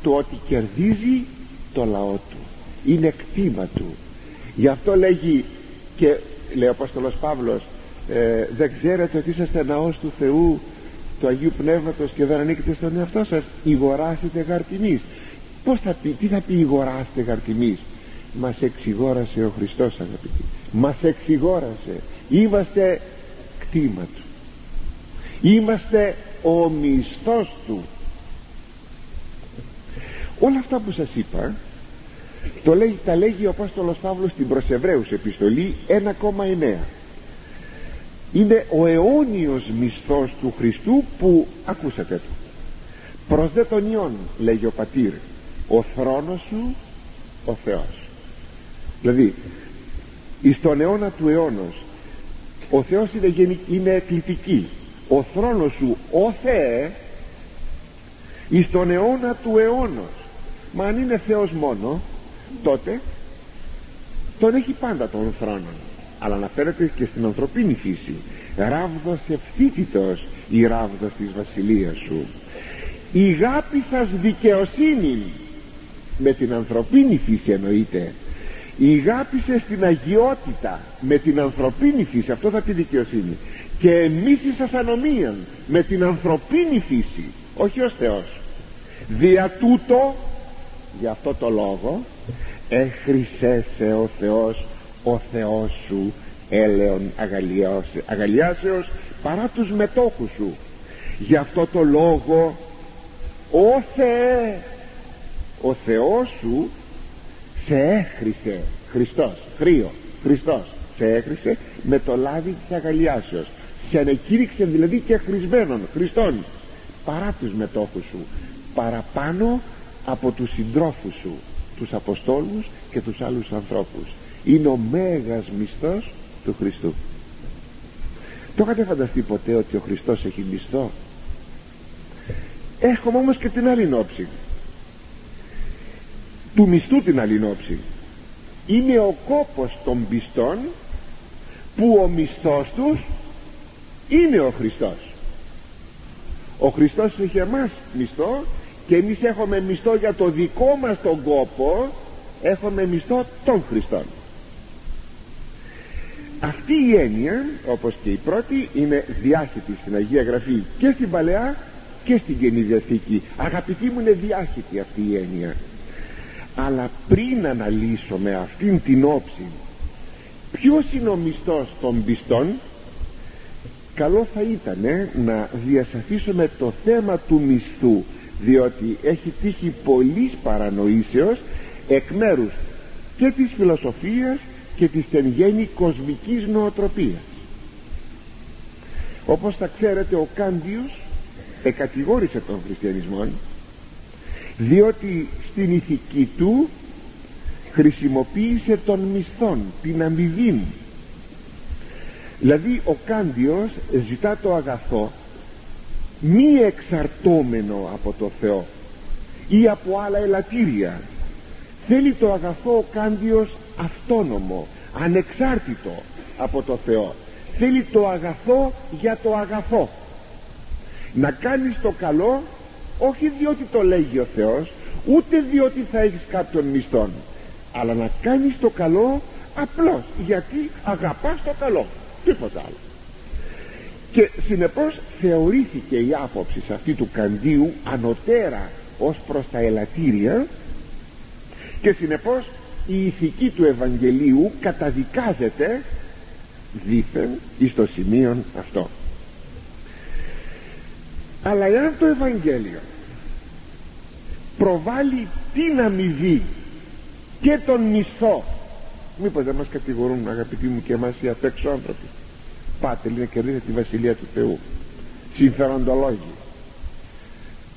το ότι κερδίζει το λαό του. Είναι κτήμα του. Γι' αυτό λέγει και λέει ο Απόστολος Παύλος ε, δεν ξέρετε ότι είσαστε ναός του Θεού του Αγίου Πνεύματος και δεν ανήκετε στον εαυτό σας. Ηγοράσετε γαρτιμής πως θα πει, τι θα πει ηγοράσετε γαρτιμής μας εξηγόρασε ο Χριστός αγαπητοί. Μας εξηγόρασε. Είμαστε κτήμα του. Είμαστε ο μισθός του. Όλα αυτά που σας είπα το λέει, τα λέγει ο Απόστολος Παύλος στην προς Εβραίους επιστολή 1,9 είναι ο αιώνιος μισθός του Χριστού που ακούσατε το προς δε τον Υιόν λέγει ο Πατήρ ο θρόνος σου ο Θεός δηλαδή εις τον αιώνα του αιώνος ο Θεός είναι, είναι εκλητική. Ο θρόνος σου ο Θεέ εις τον αιώνα του αιώνος. Μα αν είναι Θεός μόνο τότε τον έχει πάντα τον θρόνο αλλά αναφέρεται και στην ανθρωπίνη φύση. Ράβδος ευθύτητος η ράβδος της βασιλείας σου. Η γάπη σας δικαιοσύνη με την ανθρωπίνη φύση εννοείται. Η γάπησε στην αγιότητα με την ανθρωπίνη φύση αυτό θα πει δικαιοσύνη. Και εμείς σας ανομίαν με την ανθρωπίνη φύση όχι ως Θεός. Δια τούτο για αυτό το λόγο έχρισέσαι ο Θεός ο Θεός σου έλεον αγαλιάσεως παρά τους μετόχους σου. Γι' αυτό το λόγο ο Θεέ ο Θεός σου σε έχρισε Χριστός χρείο Χριστός σε έχρισε με το λάδι της αγαλιάσεως. Σε ανεκήρυξε δηλαδή και χρησμένων Χριστών παρά τους μετόχους σου παραπάνω από τους συντρόφους σου τους Αποστόλους και τους άλλους ανθρώπους είναι ο μέγας μισθός του Χριστού. Το είχατε φανταστεί ποτέ ότι ο Χριστός έχει μισθό. Έχουμε όμως και την άλλη όψη. Του μισθού την άλλη όψη. Είναι ο κόπος των πιστών που ο μισθός τους είναι ο Χριστός. Ο Χριστός έχει εμάς μισθό και εμείς έχουμε μισθό για το δικό μας τον κόπο έχουμε μισθό των Χριστών αυτή η έννοια όπως και η πρώτη είναι διάχυτη στην Αγία Γραφή και στην Παλαιά και στην Καινή Διαθήκη. Αγαπητοί μου είναι διάχυτη αυτή η έννοια. Αλλά πριν αναλύσουμε αυτήν την όψη ποιος είναι ο μισθός των πιστών καλό θα ήταν να διασαφίσουμε το θέμα του μισθού διότι έχει τύχει πολλής παρανοήσεως εκ μέρους και της φιλοσοφίας και της εν γέννη κοσμικής νοοτροπίας. Όπως θα ξέρετε ο Κάντιος εκατηγόρησε τον χριστιανισμό διότι στην ηθική του χρησιμοποίησε τον μισθόν την αμοιβή δηλαδή ο Κάντιος ζητά το αγαθό μη εξαρτώμενο από το Θεό ή από άλλα ελαττήρια. Θέλει το αγαθό ο Κάντιος αυτόνομο ανεξάρτητο από το Θεό. Θέλει το αγαθό για το αγαθό. Να κάνεις το καλό όχι διότι το λέγει ο Θεός ούτε διότι θα έχεις κάποιον μισθόν αλλά να κάνεις το καλό απλώς γιατί αγαπάς το καλό τίποτα άλλο. Και συνεπώς θεωρήθηκε η άποψη αυτή του Καντίου ανωτέρα ως προς τα ελαττήρια και συνεπώς η ηθική του Ευαγγελίου καταδικάζεται δήθεν εις το σημείο αυτό. Αλλά εάν το Ευαγγέλιο προβάλλει την αμοιβή και τον μισθό μήπως δεν μας κατηγορούν αγαπητοί μου και εμάς οι απ' έξω άνθρωποι. Πάτε λέει να κερδίσετε τη Βασιλεία του Θεού. Συμφεροντολόγοι.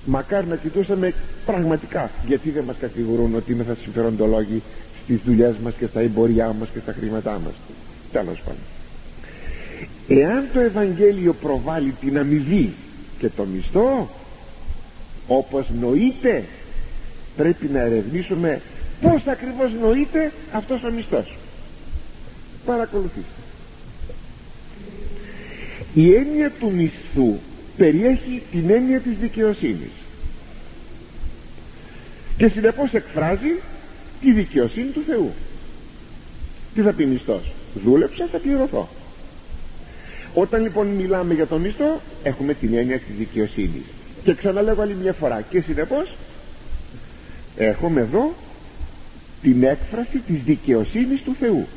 Μακάρι να κοιτούσαμε πραγματικά γιατί δεν μας κατηγορούν ότι είμαι θα συμφεροντολόγοι στις δουλειές μας και στα εμποριά μας και στα χρήματά μας. Τέλος πάντων. Εάν το Ευαγγέλιο προβάλλει την αμοιβή και το μισθό όπως νοείται πρέπει να ερευνήσουμε πως ακριβώς νοείται αυτός ο μισθός. Παρακολουθήστε. Η έννοια του μισθού περιέχει την έννοια της δικαιοσύνης. Και συνεπώς εκφράζει τη δικαιοσύνη του Θεού. Τι θα πει μισθός; Δούλεψα θα πληρωθώ. Όταν λοιπόν μιλάμε για τον μισθό έχουμε την έννοια της δικαιοσύνης. Και ξαναλέγω άλλη μια φορά. Και συνεπώς έχουμε εδώ την έκφραση της δικαιοσύνης του Θεού.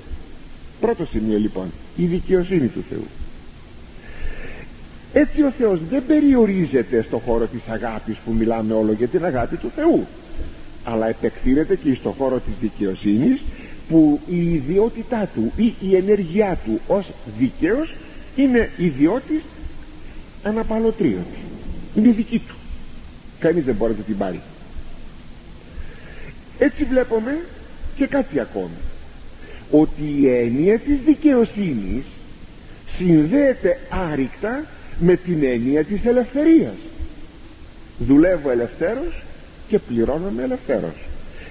Πρώτο σημείο λοιπόν η δικαιοσύνη του Θεού. Έτσι ο Θεός δεν περιορίζεται στο χώρο της αγάπης που μιλάμε όλο για την αγάπη του Θεού αλλά επεκτείνεται και στο χώρο της δικαιοσύνης που η ιδιότητά του ή η ενέργειά του ως δίκαιος είναι ιδιώτης αναπαλωτρίων είναι δική του. Κανείς δεν μπορεί να την πάρει. Έτσι βλέπουμε και κάτι ακόμη. Ότι η έννοια της δικαιοσύνης συνδέεται άρρηκτα με την έννοια της ελευθερίας. Δουλεύω ελευθέρος και πληρώνομαι ελευθέρος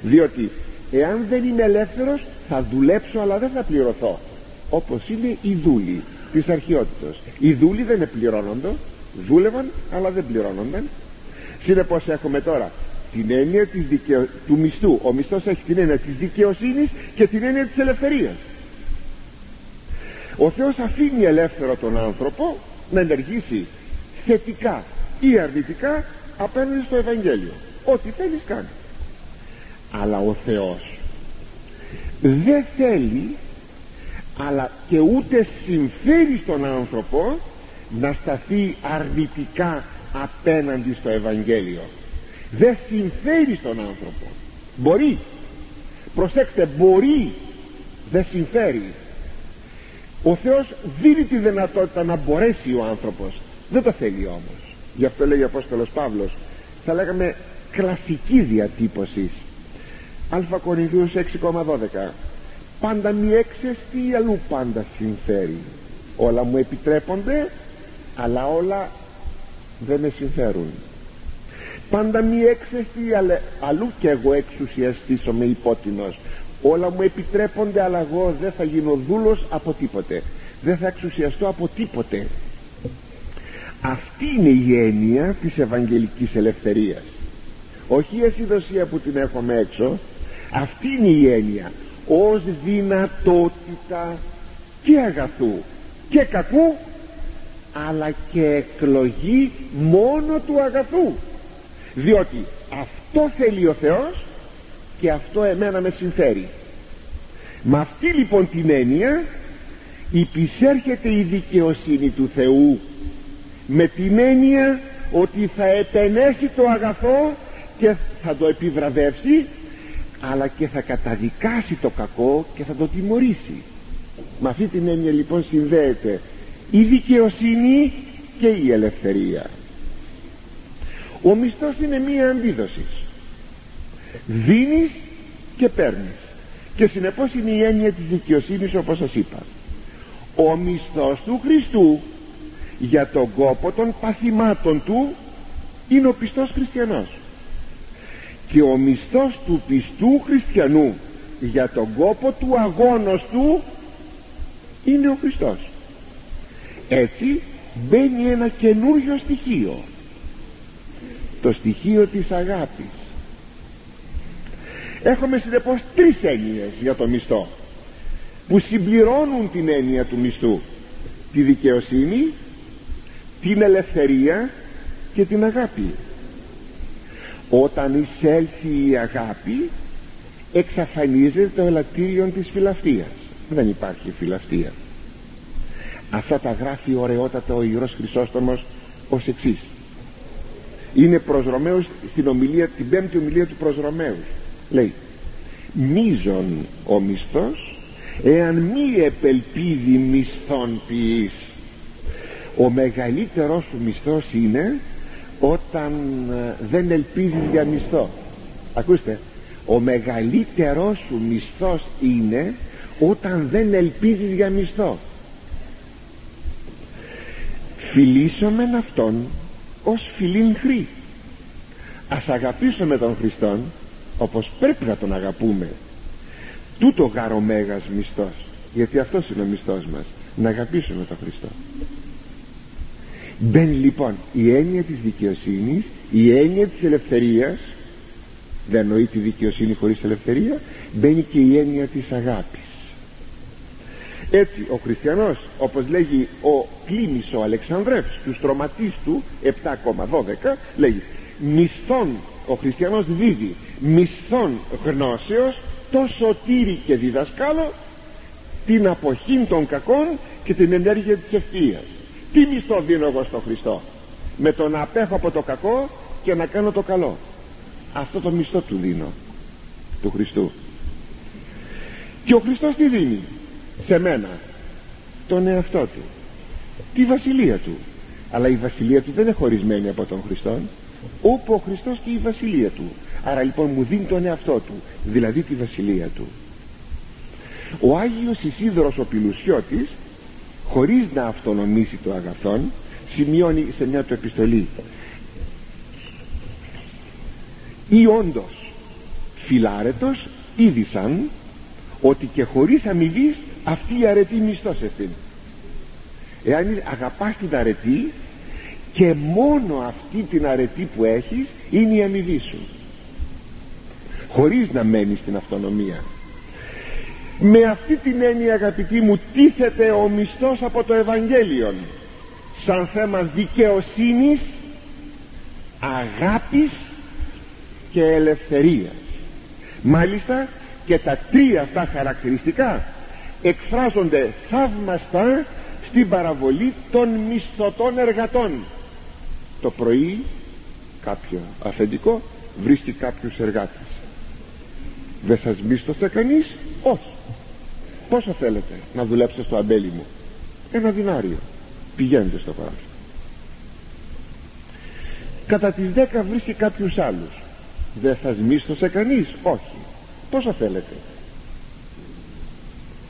διότι εάν δεν είμαι ελεύθερος θα δουλέψω αλλά δεν θα πληρωθώ. Όπως είναι οι δούλοι της αρχαιότητας. Οι δούλοι δεν πληρώνονται δούλευαν αλλά δεν πληρώνονταν. Συνεπώς έχουμε τώρα την έννοια της δικαιο... του μισθού. Ο μισθός έχει την έννοια της δικαιοσύνης και την έννοια της ελευθερίας. Ο Θεός αφήνει ελεύθερο τον άνθρωπο να ενεργήσει θετικά ή αρνητικά απέναντι στο Ευαγγέλιο ό,τι θέλεις κάνει. Αλλά ο Θεός δεν θέλει αλλά και ούτε συμφέρει στον άνθρωπο να σταθεί αρνητικά απέναντι στο Ευαγγέλιο. Δεν συμφέρει στον άνθρωπο. Μπορεί. Προσέξτε μπορεί. Δεν συμφέρει. Ο Θεός δίνει τη δυνατότητα να μπορέσει ο άνθρωπος. Δεν το θέλει όμως. Γι' αυτό λέει ο Απόστολος Παύλος θα λέγαμε κλασική διατύπωση. Α Κορινθίους 6,12 πάντα μη έξεστη αλλού πάντα συμφέρει. Όλα μου επιτρέπονται αλλά όλα δεν με συμφέρουν. Πάντα μη έξεστη αλλού και εγώ εξουσιαστήσω με υπότινος όλα μου επιτρέπονται αλλά εγώ δεν θα γίνω δούλος από τίποτε. Δεν θα εξουσιαστώ από τίποτε. Αυτή είναι η έννοια της Ευαγγελικής Ελευθερίας όχι η αισθησία που την έχουμε έξω. Αυτή είναι η έννοια. Ως δυνατότητα και αγαθού και κακού αλλά και εκλογή μόνο του αγαθού. Διότι αυτό θέλει ο Θεός και αυτό εμένα με συμφέρει. Με αυτή λοιπόν την έννοια υπησέρχεται η δικαιοσύνη του Θεού με την έννοια ότι θα επενέσει το αγαθό και θα το επιβραβεύσει αλλά και θα καταδικάσει το κακό και θα το τιμωρήσει. Με αυτή την έννοια λοιπόν συνδέεται η δικαιοσύνη και η ελευθερία. Ο μισθός είναι μία αντίδοση δίνεις και παίρνεις. Και συνεπώς είναι η έννοια της δικαιοσύνης όπως σας είπα. Ο μισθός του Χριστού για τον κόπο των παθημάτων του είναι ο πιστός χριστιανός και ο μισθός του πιστού χριστιανού για τον κόπο του αγώνος του είναι ο Χριστός. Έτσι μπαίνει ένα καινούριο στοιχείο το στοιχείο της αγάπης. Έχουμε συνεπώς τρεις έννοιες για το μισθό που συμπληρώνουν την έννοια του μισθού. Τη δικαιοσύνη την ελευθερία και την αγάπη όταν εισέλθει η αγάπη εξαφανίζεται το ελαττήριο της φιλαυτίας. Δεν υπάρχει φιλαυτία. Αυτά τα γράφει ωραιότατα ο Ιερός Χρυσόστομος ως εξής. Είναι προς Ρωμαίους στην ομιλία, την πέμπτη ομιλία του προς Ρωμαίους λέει μίζον ο μισθός εάν μη επελπίδει μισθόν ποιείς ο μεγαλύτερος σου μισθός είναι όταν ε, δεν ελπίζεις για μισθό. Ακούστε ο μεγαλύτερος σου μισθός είναι όταν δεν ελπίζεις για μισθό. Φιλήσομεν αυτόν ως φιλήν χρή. Ας αγαπήσουμε τον Χριστόν όπως πρέπει να τον αγαπούμε. Τούτο γάρο μέγας μισθός γιατί αυτός είναι ο μισθός μας να αγαπήσουμε τον Χριστό μπαίνει λοιπόν η έννοια της δικαιοσύνης η έννοια της ελευθερίας δεν εννοεί τη δικαιοσύνη χωρίς ελευθερία μπαίνει και η έννοια της αγάπης. Έτσι ο χριστιανός όπως λέγει ο Κλήμης ο Αλεξανδρεύς του στρωματής του 7,12 λέγει μισθών ο χριστιανός δίδει μισθών γνώσεως το σωτήρι και διδασκάλο την αποχή των κακών και την ενέργεια της ευθείας τι μισθό δίνω εγώ στο Χριστό. Με το να απέχω από το κακό και να κάνω το καλό. Αυτό το μισθό του δίνω του Χριστού. Και ο Χριστός τι δίνει σε μένα; Τον εαυτό του. Τη βασιλεία του. Αλλά η βασιλεία του δεν είναι χωρισμένη από τον Χριστό όπου ο Χριστός και η βασιλεία του. Άρα λοιπόν μου δίνει τον εαυτό του δηλαδή τη βασιλεία του. Ο Άγιος Ισίδωρος ο Πιλουσιώτης χωρίς να αυτονομήσει το αγαθόν σημειώνει σε μια του επιστολή. Ή όντως φιλάρετος είδησαν ότι και χωρίς αμοιβής αυτή η αρετή μισθός ευθύνη εάν αγαπάς την αρετή και μόνο αυτή την αρετή που έχεις είναι η αμοιβή σου. Χωρίς να μένεις στην αυτονομία με αυτή την έννοια αγαπητοί μου τίθεται ο μισθός από το Ευαγγέλιο σαν θέμα δικαιοσύνης αγάπης και ελευθερίας. Μάλιστα και τα τρία αυτά χαρακτηριστικά εκφράζονται θαυμαστά στην παραβολή των μισθωτών εργατών. Το πρωί κάποιο αφεντικό βρίσκει κάποιους εργάτες. Δεν σας μίσθωσε κανείς; Όχι πόσο θέλετε να δουλέψετε στο αμπέλι μου; Ένα δινάριο. Πηγαίνετε στο χωράφι κατά τις δέκα βρίσκει κάποιους άλλους. Δεν σας μίσθωσε κανείς. Όχι. Πόσο θέλετε;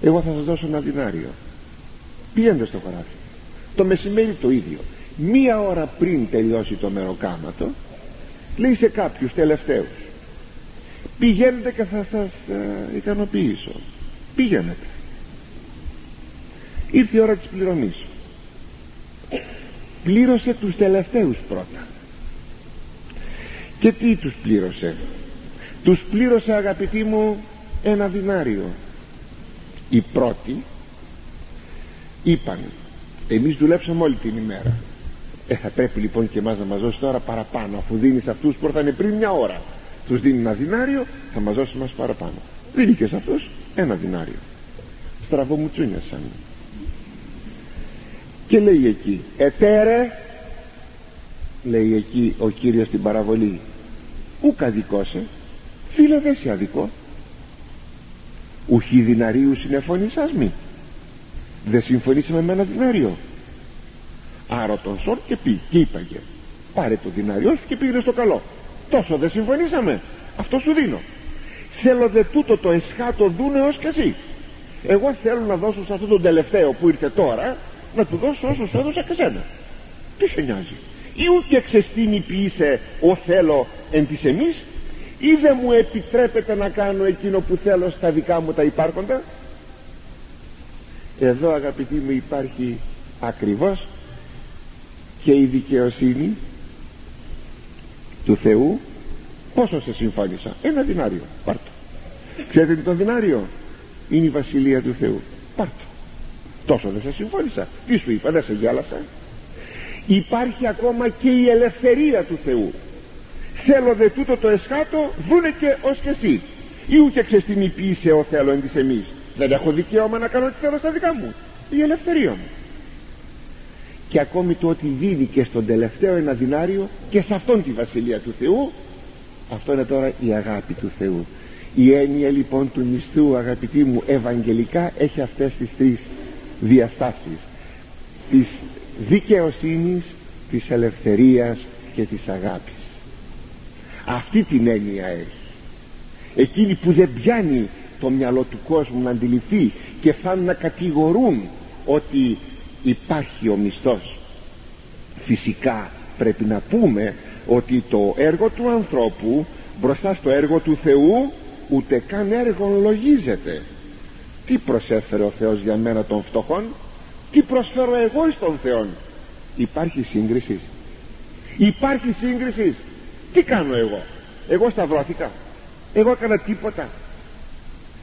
Εγώ θα σας δώσω ένα δινάριο. Πηγαίνετε στο χωράφι το μεσημέρι το ίδιο. Μία ώρα πριν τελειώσει το μεροκάματο λέει σε κάποιους τελευταίους. Πηγαίνετε και θα σας ε, ικανοποιήσω πήγαινετε ήρθε η ώρα της πληρωμής. Πλήρωσε τους τελευταίους πρώτα. Και τι τους πλήρωσε; Τους πλήρωσε αγαπητοί μου ένα δινάριο. Οι πρώτοι είπαν εμείς δουλέψαμε όλη την ημέρα ε, θα πρέπει λοιπόν και εμάς να μας δώσει τώρα παραπάνω. Αφού δίνεις αυτούς που ήρθαν πριν μια ώρα τους δίνει ένα δινάριο θα μας δώσει μας παραπάνω. Δίνει και σε αυτούς ένα δινάριο. Στραβό μου τσούνιασαν. Και λέει εκεί ετέρε λέει εκεί ο Κύριος στην παραβολή ου καδικώσε φίλε δεν σε αδικό. Ουχή διναρίου συνεφωνήσας μη. Δεν συμφωνήσαμε με ένα δινάριο. Άρα τον σορ και πει και είπαγε πάρε το δινάριό σου και πήγαινε στο καλό. Τόσο δεν συμφωνήσαμε. Αυτό σου δίνω θέλω δε τούτο το εσχάτο δούνεως και εσύ εγώ θέλω να δώσω σε αυτόν τον τελευταίο που ήρθε τώρα να του δώσω όσο σου έδωσα και σένα τι σε νοιάζει. Ή ούτε ξεστήνει ποιήσε ο θέλω εν της εμείς ή δεν μου επιτρέπετε να κάνω εκείνο που θέλω στα δικά μου τα υπάρχοντα; Εδώ αγαπητοί μου υπάρχει ακριβώς και η δικαιοσύνη του Θεού πόσο σε συμφώνησα; Ένα δινάριο. Πάρτο. Ξέρετε τι το δινάριο; Είναι η βασιλεία του Θεού. Πάρτο. Τόσο δεν σε συμφώνησα. Τι σου είπα δεν σε γέλασα υπάρχει ακόμα και η ελευθερία του Θεού. Θέλω δε τούτο το εσχάτω δούνε και ως και εσύ. Ή ούτε ξεστημιποίησε ο θέλω εν της εμείς. Δεν έχω δικαίωμα να κάνω τι θέλω στα δικά μου. Η ελευθερία μου. Και ακόμη το ότι δίνει και στον τελευταίο ένα δινάριο και σε αυτόν τη βασιλεία του Θεού αυτό είναι τώρα η αγάπη του Θεού. Η έννοια λοιπόν του μισθού αγαπητοί μου ευαγγελικά έχει αυτές τις τρεις διαστάσεις. Της δικαιοσύνης της ελευθερίας και της αγάπης. Αυτή την έννοια έχει. Εκείνη που δεν πιάνει το μυαλό του κόσμου να αντιληφθεί και θα να κατηγορούν ότι υπάρχει ο μισθός. Φυσικά πρέπει να πούμε ότι το έργο του ανθρώπου μπροστά στο έργο του Θεού ούτε καν έργο λογίζεται. Τι προσέφερε ο Θεός για μένα των φτωχών; Τι προσφέρω εγώ εις τον Θεό υπάρχει σύγκριση. Υπάρχει σύγκριση. Τι κάνω εγώ; Εγώ σταυρώθηκα. Εγώ έκανα τίποτα.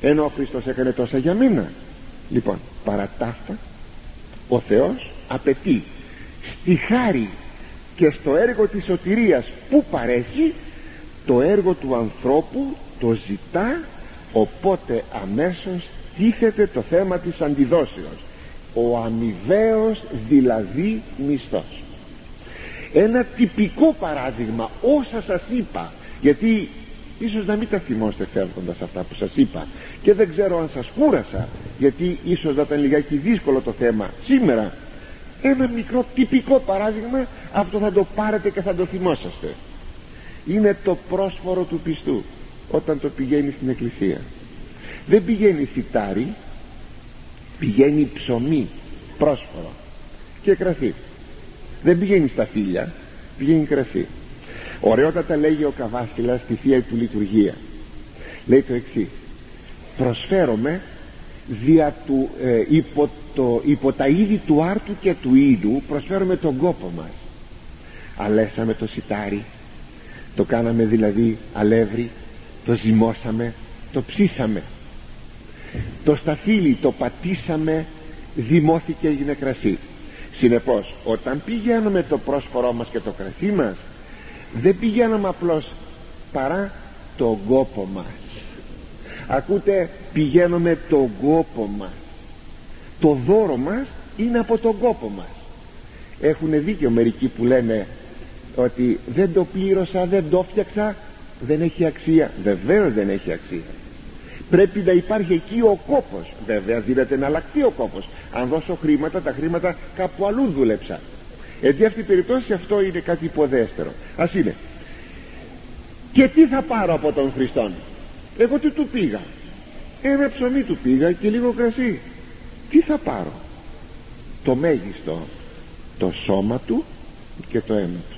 Ενώ ο Χριστός έκανε τόσα για μένα. Λοιπόν παρά ο Θεός απαιτεί στη χάρη και στο έργο της σωτηρίας που παρέχει το έργο του ανθρώπου το ζητά οπότε αμέσως τίθεται το θέμα της αντιδόσεως. Ο αμοιβαίος δηλαδή μισθός. Ένα τυπικό παράδειγμα όσα σας είπα γιατί ίσως να μην τα θυμόστε φεύγοντας αυτά που σας είπα και δεν ξέρω αν σας κούρασα γιατί ίσως να ήταν λιγάκι δύσκολο το θέμα σήμερα ένα μικρό τυπικό παράδειγμα αυτό θα το πάρετε και θα το θυμόσαστε. Είναι το πρόσφορο του πιστού όταν το πηγαίνει στην εκκλησία. Δεν πηγαίνει σιτάρι πηγαίνει ψωμί πρόσφορο και κρασί. Δεν πηγαίνει στα φίλια πηγαίνει κρασί. Ωραιότατα λέγει ο Καβάσκυλας στη Θεία του Λειτουργία. Λέει το εξής προσφέρομαι δια του, ε, υπό, το, υπό τα είδη του άρτου και του είδου προσφέρουμε τον κόπο μας. Αλέσαμε το σιτάρι το κάναμε δηλαδή αλεύρι το ζυμώσαμε το ψήσαμε. Το σταφύλι το πατήσαμε δημόθηκε έγινε κρασί συνεπώς όταν πηγαίνουμε το πρόσφορό μας και το κρασί μας δεν πηγαίνουμε απλώς παρά τον κόπο μας ακούτε πηγαίνουμε τον κόπο μας. Το δώρο μας είναι από τον κόπο μας. Έχουν δίκιο μερικοί που λένε ότι δεν το πλήρωσα, δεν το φτιάξα δεν έχει αξία. Βεβαίως δεν έχει αξία. Πρέπει να υπάρχει εκεί ο κόπος. Βέβαια δίνεται να αλλάξει ο κόπος. Αν δώσω χρήματα τα χρήματα κάπου αλλού δούλεψα. Εν αυτή περιπτώσει αυτό είναι κάτι υποδέστερο. Ας είναι. Και τι θα πάρω από τον Χριστόν; Εγώ τι του πήγα. Ένα ψωμί του πήγα και λίγο κρασί. Τι θα πάρω; Το μέγιστο το σώμα του και το αίμα του.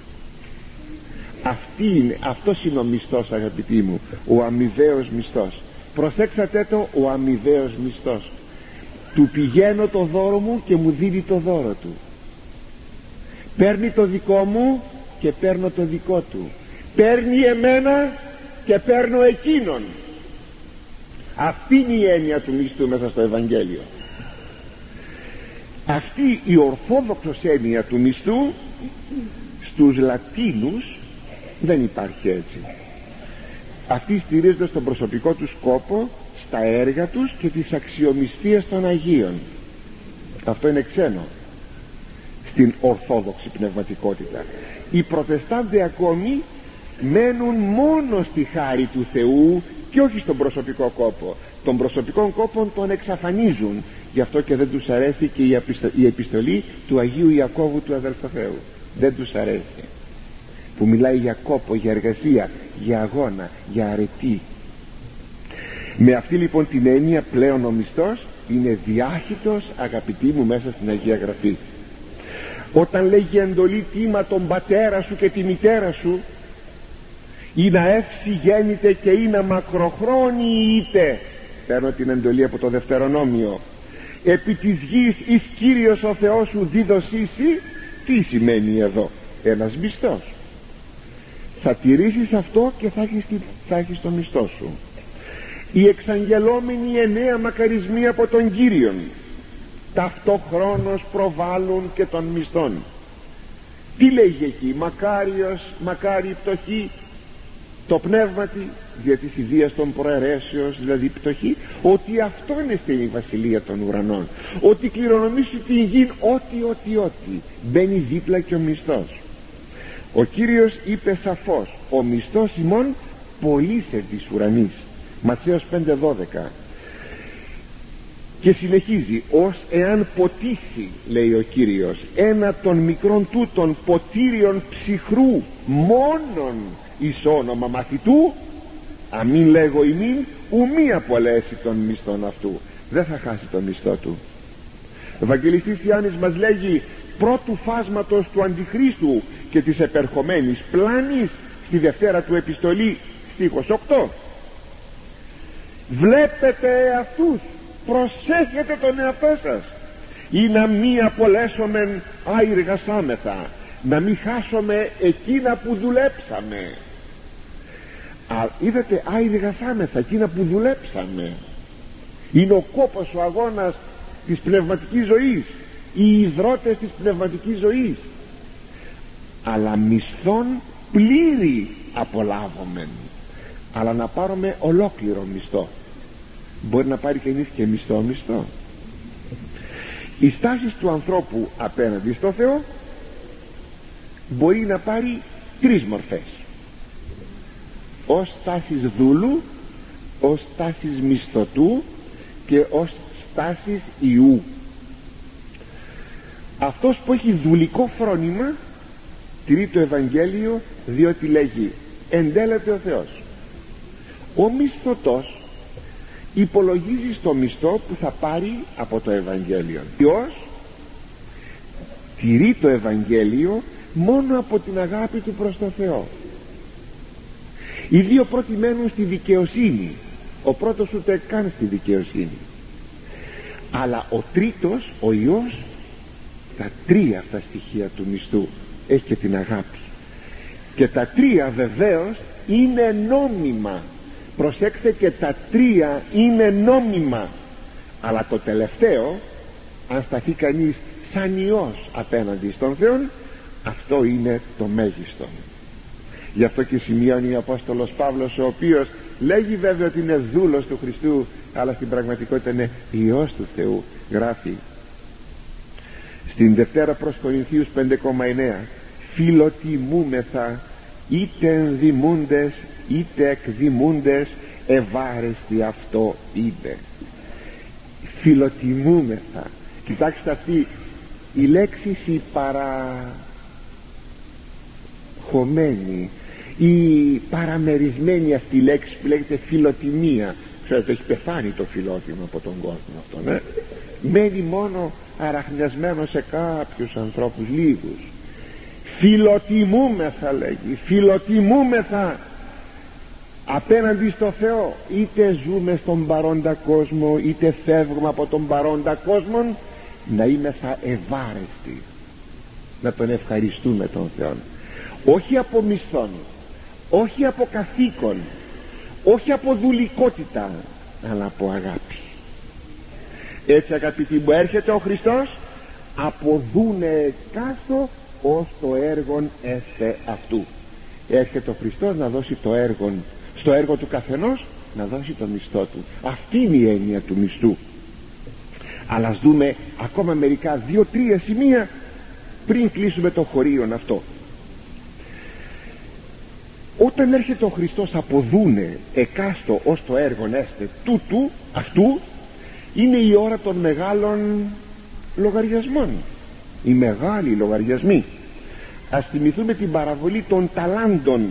Αυτή είναι, αυτός είναι ο μισθός αγαπητοί μου ο αμοιβαίος μισθός. Προσέξατε το ο αμοιβαίος μισθός. Του πηγαίνω το δώρο μου και μου δίνει το δώρο του. Παίρνει το δικό μου και παίρνω το δικό του. Παίρνει εμένα και παίρνω εκείνον αυτή είναι η έννοια του μισθού μέσα στο Ευαγγέλιο. Αυτή η ορθόδοξος έννοια του μισθού στους Λατίνους δεν υπάρχει έτσι. Αυτοί στηρίζονται στον προσωπικό τους σκόπο στα έργα τους και τις αξιομιστίες των Αγίων. Αυτό είναι ξένο στην ορθόδοξη πνευματικότητα. Οι προτεστάντες ακόμη μένουν μόνο στη χάρη του Θεού και όχι στον προσωπικό κόπο. Τον προσωπικό κόπο τον εξαφανίζουν. Γι' αυτό και δεν τους αρέσει και η επιστολή του Αγίου Ιακώβου του αδελφού Θεού δεν τους αρέσει. Που μιλάει για κόπο, για εργασία για αγώνα, για αρετή. Με αυτή λοιπόν την έννοια πλέον ο μισθός είναι διάχυτος αγαπητοί μου μέσα στην Αγία Γραφή. Όταν λέγει εντολή τίμα τον πατέρα σου και τη μητέρα σου ή να εύση γέννηται και ή να μακροχρόνιοι είτε. Παίρνω την εντολή από το δευτερονόμιο. Επί της γης εις Κύριος ο Θεός σου δίδωσήσει τι σημαίνει εδώ ένας μισθός. Θα τηρήσεις αυτό και θα έχεις, θα έχεις το μισθό σου. Οι εξαγγελόμενοι εννέα μακαρισμοί από τον Κύριον ταυτόχρονος προβάλλουν και των μισθών τι λέγει εκεί μακάριος μακάρι πτωχή το πνεύματι δια της ιδείας των προαιρέσεως δηλαδή πτωχή ότι αυτό είναι στην βασιλεία των ουρανών. Ότι κληρονομήσει την γη ό,τι ό,τι ό,τι. Μπαίνει δίπλα και ο μισθός. Ο Κύριος είπε σαφώς ο μισθός ημών σε της ουρανής Ματθαίος 5.12 και συνεχίζει ως εάν ποτίσει λέει ο Κύριος ένα των μικρών τούτων ποτήριων ψυχρού μόνον εις όνομα μαθητού αμήν λέγω ημίν ουμή απολέσει τον μισθόν αυτού. Δεν θα χάσει τον μισθό του. Ο Ευαγγελιστής Ιάννης μας λέγει πρώτου φάσματος του Αντιχρίστου και της επερχομένης πλάνης στη Δευτέρα του Επιστολή στίχος 8 βλέπετε αυτούς προσέχετε τον εαυτό σας. Ή να μη απολέσομεν άιργασάμεθα να μην χάσουμε εκείνα που δουλέψαμε. Α, είδατε άιργασάμεθα εκείνα που δουλέψαμε. Είναι ο κόπος ο αγώνας της πνευματικής ζωής. Οι υδρότες της πνευματικής ζωής. Αλλά μισθών πλήρη απολάβομεν. Αλλά να πάρουμε ολόκληρο μισθό. Μπορεί να πάρει κανείς και μισθό μισθό. Οι στάσεις του ανθρώπου απέναντι στο Θεό μπορεί να πάρει τρεις μορφές. Ως στάσεις δούλου ως στάσεις μισθωτού και ως στάσεις ιού. Αυτός που έχει δουλικό φρόνημα τηρεί το Ευαγγέλιο διότι λέγει εντέλεται ο Θεός ο μισθωτός υπολογίζει στο μισθό που θα πάρει από το Ευαγγέλιο. Ποιος; Τηρεί το Ευαγγέλιο μόνο από την αγάπη του προς το Θεό. Οι δύο πρώτοι μένουν στη δικαιοσύνη. Ο πρώτος ούτε καν στη δικαιοσύνη. Αλλά ο τρίτος ο Υιός τα τρία αυτά στοιχεία του μισθού έχει και την αγάπη. Και τα τρία βεβαίως είναι νόμιμα. Προσέξτε και τα τρία είναι νόμιμα. Αλλά το τελευταίο αν σταθεί κανείς σαν Υιός απέναντι στον Θεό αυτό είναι το μέγιστο. Γι' αυτό και σημειώνει ο Απόστολος Παύλος ο οποίος λέγει βέβαια ότι είναι δούλος του Χριστού αλλά στην πραγματικότητα είναι Υιός του Θεού γράφει. Στην Δευτέρα προς Κορινθίους 5,9 φιλοτιμούμεθα είτε ενδημούντες είτε εκδημούντες ευάρεστη αυτό είπε φιλοτιμούμεθα κοιτάξτε αυτή η λέξη η παραχωμένη η παραμερισμένη αυτή η λέξη που λέγεται φιλοτιμία. Ξέρετε έχει πεθάνει το φιλότιμο από τον κόσμο αυτό ναι μένει μόνο αραχνιασμένο σε κάποιους ανθρώπους λίγους. Φιλοτιμούμεθα λέγει φιλοτιμούμεθα απέναντι στο Θεό είτε ζούμε στον παρόντα κόσμο είτε φεύγουμε από τον παρόντα κόσμο να είμεθα ευάρεστοι να τον ευχαριστούμε τον Θεό όχι από μισθόν όχι από καθήκον όχι από δουλικότητα αλλά από αγάπη. Έτσι αγαπητοί μου έρχεται ο Χριστός αποδούνε κάστο ως το έργον έστε αυτού. Έρχεται ο Χριστός να δώσει το έργο στο έργο του καθενός να δώσει το μισθό του. Αυτή είναι η έννοια του μισθού. Αλλά ας δούμε ακόμα μερικά δύο-τρία σημεία πριν κλείσουμε το χωρίον αυτό όταν έρχεται ο Χριστός αποδούνε εκάστο ως το έργον έστε τούτου αυτού είναι η ώρα των μεγάλων λογαριασμών οι μεγάλοι λογαριασμοί. Ας θυμηθούμε την παραβολή των ταλάντων.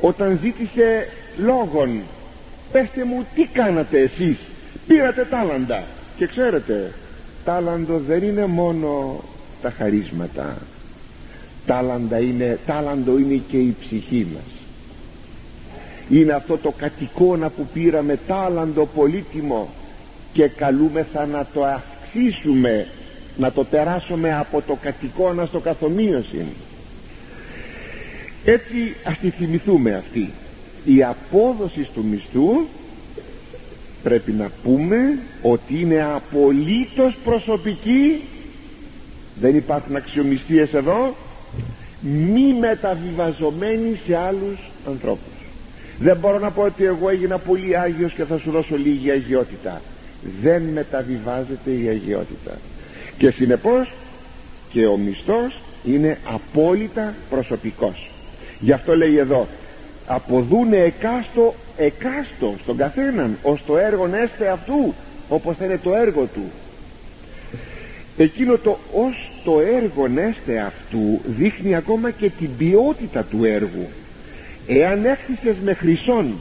Όταν ζήτησε λόγον πέστε μου τι κάνατε εσείς πήρατε τάλαντα και ξέρετε τάλαντο δεν είναι μόνο τα χαρίσματα τάλαντα είναι, τάλαντο είναι και η ψυχή μας. Είναι αυτό το κατοικώνα που πήραμε τάλαντο πολύτιμο και καλούμεθα να το αυξήσουμε να το περάσουμε από το κατοικώνα στο καθομοίωση. Έτσι ας τη θυμηθούμε αυτή. Η απόδοση του μισθού πρέπει να πούμε ότι είναι απολύτως προσωπική. Δεν υπάρχουν αξιομιστίες εδώ μη μεταβιβαζομένοι σε άλλους ανθρώπους. Δεν μπορώ να πω ότι εγώ έγινα πολύ Άγιος και θα σου δώσω λίγη αγιότητα. Δεν μεταβιβάζεται η αγιότητα. Και συνεπώς και ο μισθός είναι απόλυτα προσωπικός. Γι' αυτό λέει εδώ αποδούνε εκάστο εκάστο στον καθέναν ως το έργο έστε αυτού όπως θα είναι το έργο του εκείνο το ως το έργο έστε αυτού δείχνει ακόμα και την ποιότητα του έργου. Εάν έχθισες με χρυσόν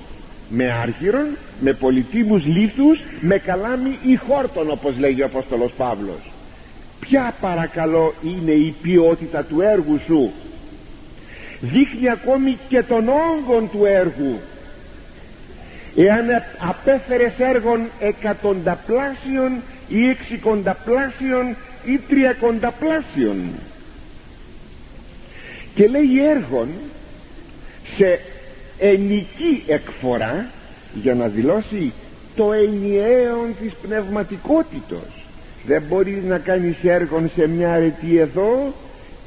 με άργυρον, με πολιτήμους λίθους με καλάμι ή χόρτον όπως λέγει ο Απόστολος Παύλος. Ποια παρακαλώ είναι η ποιότητα του έργου σου; Δείχνει ακόμη και τον όγκον του έργου. Εάν απέφερες έργων εκατονταπλάσιων ή εξικονταπλάσιων ή τριακονταπλάσιων και λέει έργων σε ενική εκφορά για να δηλώσει το ενιαίο της πνευματικότητος. Δεν μπορείς να κάνεις έργον σε μια αρετή εδώ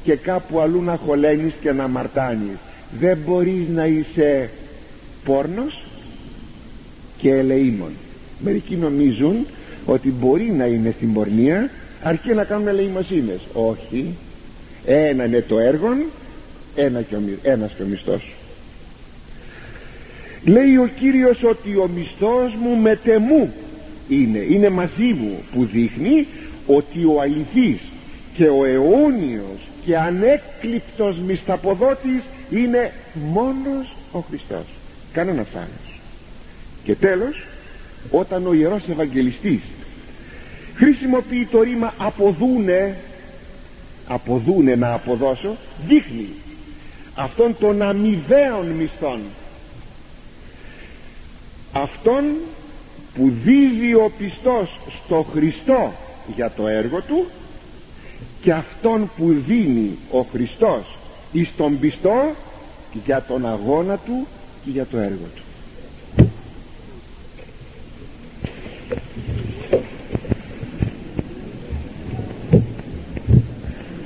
και κάπου αλλού να χωλένεις και να μαρτάνεις. Δεν μπορείς να είσαι πόρνος και ελεήμων. Μερικοί νομίζουν ότι μπορεί να είναι στην πορνεία αρκεί να κάνουν ελεημοσύνες όχι. Ένα είναι το έργο ένα και ο, ένας και ο μισθός. Λέει ο Κύριος ότι ο μισθός μου μετεμού είναι. Είναι μαζί μου που δείχνει ότι ο αληθής και ο αιώνιος και ανέκλειπτος μισθαποδότης είναι μόνος ο Χριστός. Κανένας άλλος. Και τέλος όταν ο Ιερός Ευαγγελιστής χρησιμοποιεί το ρήμα αποδούνε αποδούνε να αποδώσω δείχνει αυτόν τον αμοιβαίων μισθών. Αυτόν που δίδει ο πιστός στο Χριστό για το έργο του και αυτόν που δίνει ο Χριστός εις τον πιστό για τον αγώνα του και για το έργο του